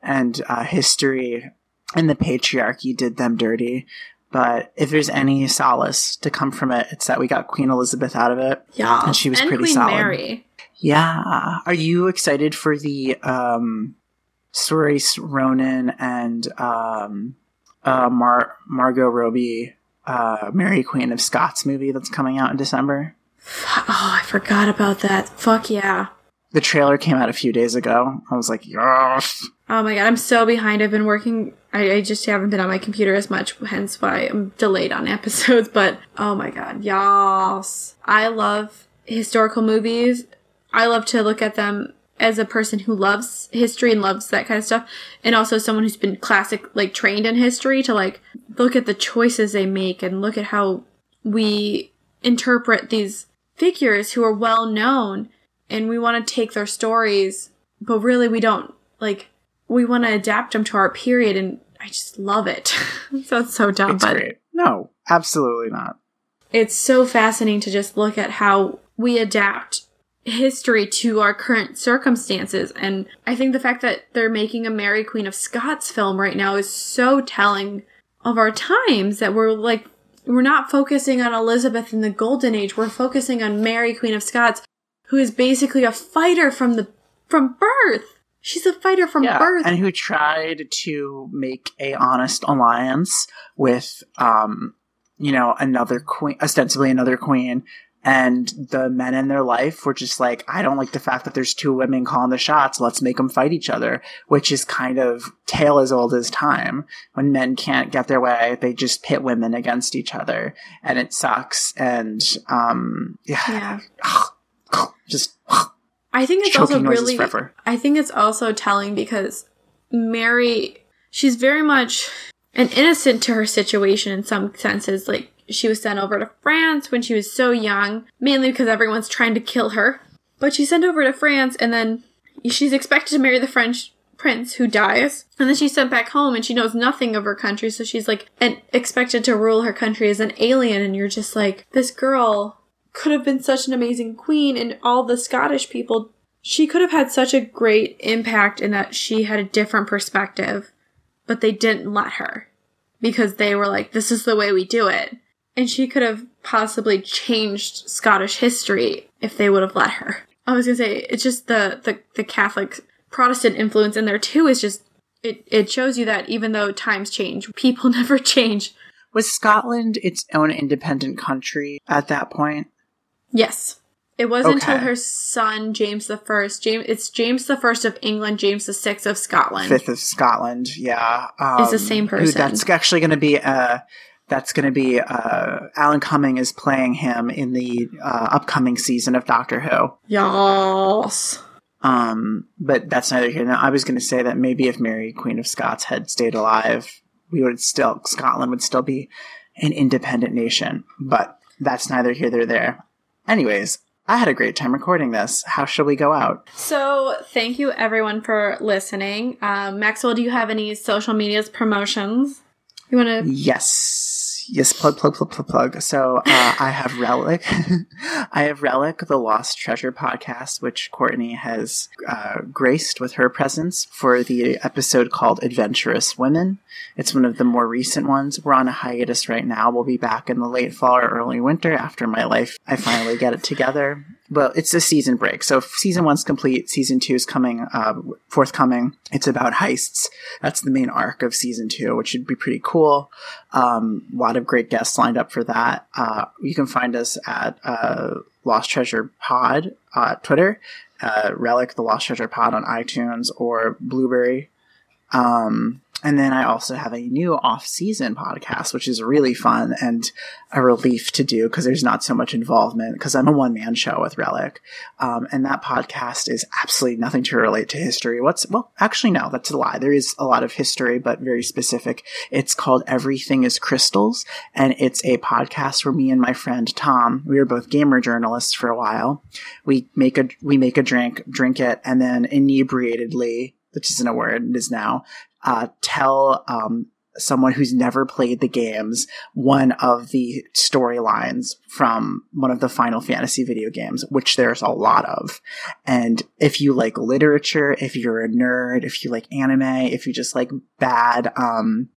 Speaker 3: and uh, history and the patriarchy did them dirty. But if there's any solace to come from it, it's that we got Queen Elizabeth out of it.
Speaker 2: Yeah,
Speaker 3: And she was
Speaker 2: and
Speaker 3: pretty
Speaker 2: Queen
Speaker 3: solid.
Speaker 2: Mary.
Speaker 3: Yeah, are you excited for the um, Saoirse Ronan and um, uh, Mar- Margot Robbie, uh, Mary Queen of Scots movie that's coming out in December?
Speaker 2: Oh, I forgot about that. Fuck yeah.
Speaker 3: The trailer came out a few days ago. I was like, yes.
Speaker 2: Oh my god, I'm so behind. I've been working. I, I just haven't been on my computer as much, hence why I'm delayed on episodes. But oh my god, yas! I love historical movies. I love to look at them as a person who loves history and loves that kind of stuff, and also someone who's been classic, like trained in history, to like look at the choices they make and look at how we interpret these figures who are well known and we want to take their stories, but really we don't like we want to adapt them to our period and I just love it. Sounds so dumb,
Speaker 3: It's
Speaker 2: but
Speaker 3: great. No, absolutely not.
Speaker 2: it's so fascinating to just look at how we adapt history to our current circumstances. And I think the fact that they're making a Mary Queen of Scots film right now is so telling of our times that we're like, we're not focusing on Elizabeth in the Golden Age. We're focusing on Mary Queen of Scots, who is basically a fighter from the from birth. She's a fighter from
Speaker 3: yeah,
Speaker 2: birth.
Speaker 3: and who tried to make a honest alliance with, um, you know, another queen, ostensibly another queen, and the men in their life were just like, I don't like the fact that there's two women calling the shots. Let's make them fight each other, which is kind of tale as old as time. When men can't get their way, they just pit women against each other, and it sucks. And um, yeah,
Speaker 2: yeah.
Speaker 3: just
Speaker 2: I think it's also really
Speaker 3: forever.
Speaker 2: I think it's also telling because Mary she's very much an innocent to her situation in some senses. Like she was sent over to France when she was so young, mainly because everyone's trying to kill her. But she's sent over to France and then she's expected to marry the French prince who dies. And then she's sent back home and she knows nothing of her country, so she's like and expected to rule her country as an alien and you're just like this girl could have been such an amazing queen and all the Scottish people she could have had such a great impact in that she had a different perspective, but they didn't let her because they were like, this is the way we do it. And she could have possibly changed Scottish history if they would have let her. I was gonna say, it's just the, the, the Catholic Protestant influence in there too is just, it, it shows you that even though times change, people never change.
Speaker 3: Was Scotland its own independent country at that point?
Speaker 2: Yes. It wasn't until her son James the First. James, it's James the First of England, James the Sixth of Scotland.
Speaker 3: Fifth of Scotland. Yeah, um,
Speaker 2: It's the same
Speaker 3: who-
Speaker 2: person.
Speaker 3: that's actually going to be. Uh, that's going to be. Uh, Alan Cumming is playing him in the uh, upcoming season of Doctor Who.
Speaker 2: Yes.
Speaker 3: Um, but that's neither here nor. I was going to say that maybe if Mary Queen of Scots had stayed alive, we would still Scotland would still be an independent nation. But that's neither here nor there. Anyways, I had a great time recording this. How shall we go out?
Speaker 2: So, thank you everyone for listening. Um, Maxwell, do you have any social medias promotions? You want to?
Speaker 3: Yes. Yes, plug, plug, plug, plug, plug. So uh, I have Relic. I have Relic, the Lost Treasure podcast, which Courtney has uh, graced with her presence for the episode called Adventurous Women. It's one of the more recent ones. We're on a hiatus right now. We'll be back in the late fall or early winter after my life. I finally get it together. Well, it's a season break. So if season one's complete. Season two is coming, uh, forthcoming. It's about heists. That's the main arc of season two, which should be pretty cool. Um, a lot of great guests lined up for that. Uh, you can find us at uh, Lost Treasure Pod, uh, Twitter, uh, Relic the Lost Treasure Pod on iTunes or Blubrry. Um, and then I also have a new off-season podcast, which is really fun and a relief to do because there's not so much involvement because I'm a one-man show with Relic, um, and that podcast is absolutely nothing to relate to history. What's well, actually no, that's a lie. There is a lot of history, but very specific. It's called Everything Is Crystals, and it's a podcast where me and my friend Tom, we were both gamer journalists for a while. We make a we make a drink, drink it, and then inebriatedly, which isn't a word, it is now, uh, tell um, someone who's never played the games one of the storylines from one of the Final Fantasy video games, which there's a lot of. And if you like literature, if you're a nerd, if you like anime, if you just like bad, um,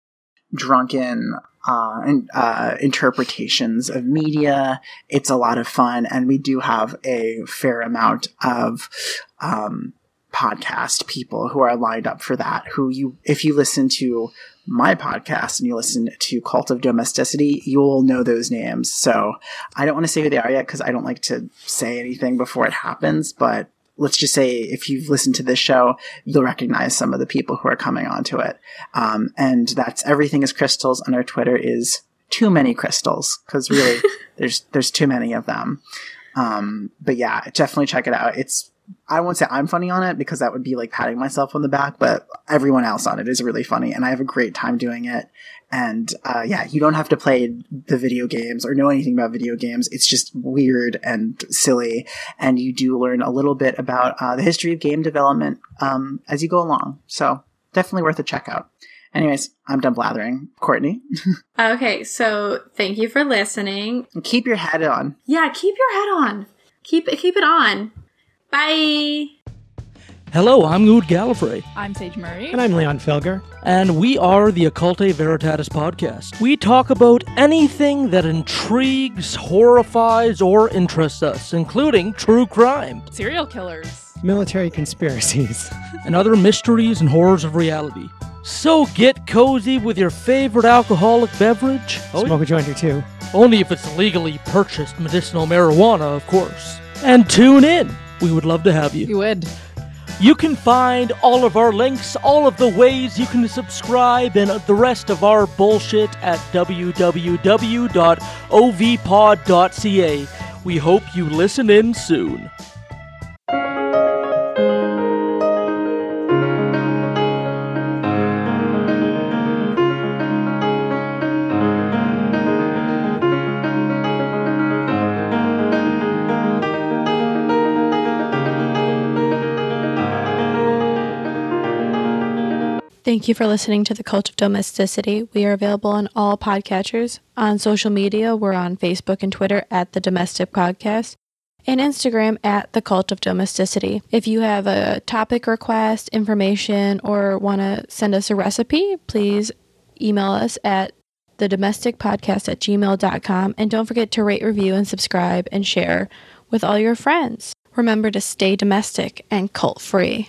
Speaker 3: drunken uh, uh, interpretations of media. It's a lot of fun, and we do have a fair amount of um, podcast people who are lined up for that. Who you, if you listen to my podcast and you listen to Cult of Domesticity, you'll know those names. So I don't want to say who they are yet because I don't like to say anything before it happens, but. Let's just say if you've listened to this show, you'll recognize some of the people who are coming onto it. Um, and that's everything is crystals, and our Twitter is too many crystals because really there's there's too many of them. Um, but yeah, definitely check it out. It's I won't say I'm funny on it because that would be like patting myself on the back, but everyone else on it is really funny, and I have a great time doing it. And uh, yeah, you don't have to play the video games or know anything about video games. It's just weird and silly, and you do learn a little bit about uh, the history of game development um, as you go along. So definitely worth a check out. Anyways, I'm done blathering. Courtney,
Speaker 2: Okay, so thank you for listening.
Speaker 3: keep your head on.
Speaker 2: Yeah, keep your head on. Keep it keep it on. Bye.
Speaker 4: Hello, I'm Ood Gallifrey,
Speaker 5: I'm Sage Murray.
Speaker 6: And I'm Leon Felger.
Speaker 4: and we are the Occultae Veritatis podcast. We talk about anything that intrigues, horrifies, or interests us, including true crime
Speaker 5: Serial killers.
Speaker 6: Military conspiracies.
Speaker 4: and other mysteries and horrors of reality. So get cozy with your favorite alcoholic beverage. Oh,
Speaker 6: Smoke a joint or two.
Speaker 4: only if it's legally purchased medicinal marijuana, of course. And tune in. We would love to have you.
Speaker 5: You would.
Speaker 4: You can find all of our links, all of the ways you can subscribe, and the rest of our bullshit at www.ovpod.ca. We hope you listen in soon.
Speaker 1: Thank you for listening to The Cult of Domesticity. We are available on all podcatchers. On social media, we're on Facebook and Twitter at The Domestic Podcast and Instagram at The Cult of Domesticity. If you have a topic request, information, or want to send us a recipe, please email us at the domestic podcast at gmail.com and don't forget to rate, review, and subscribe and share with all your friends. Remember to stay domestic and cult free.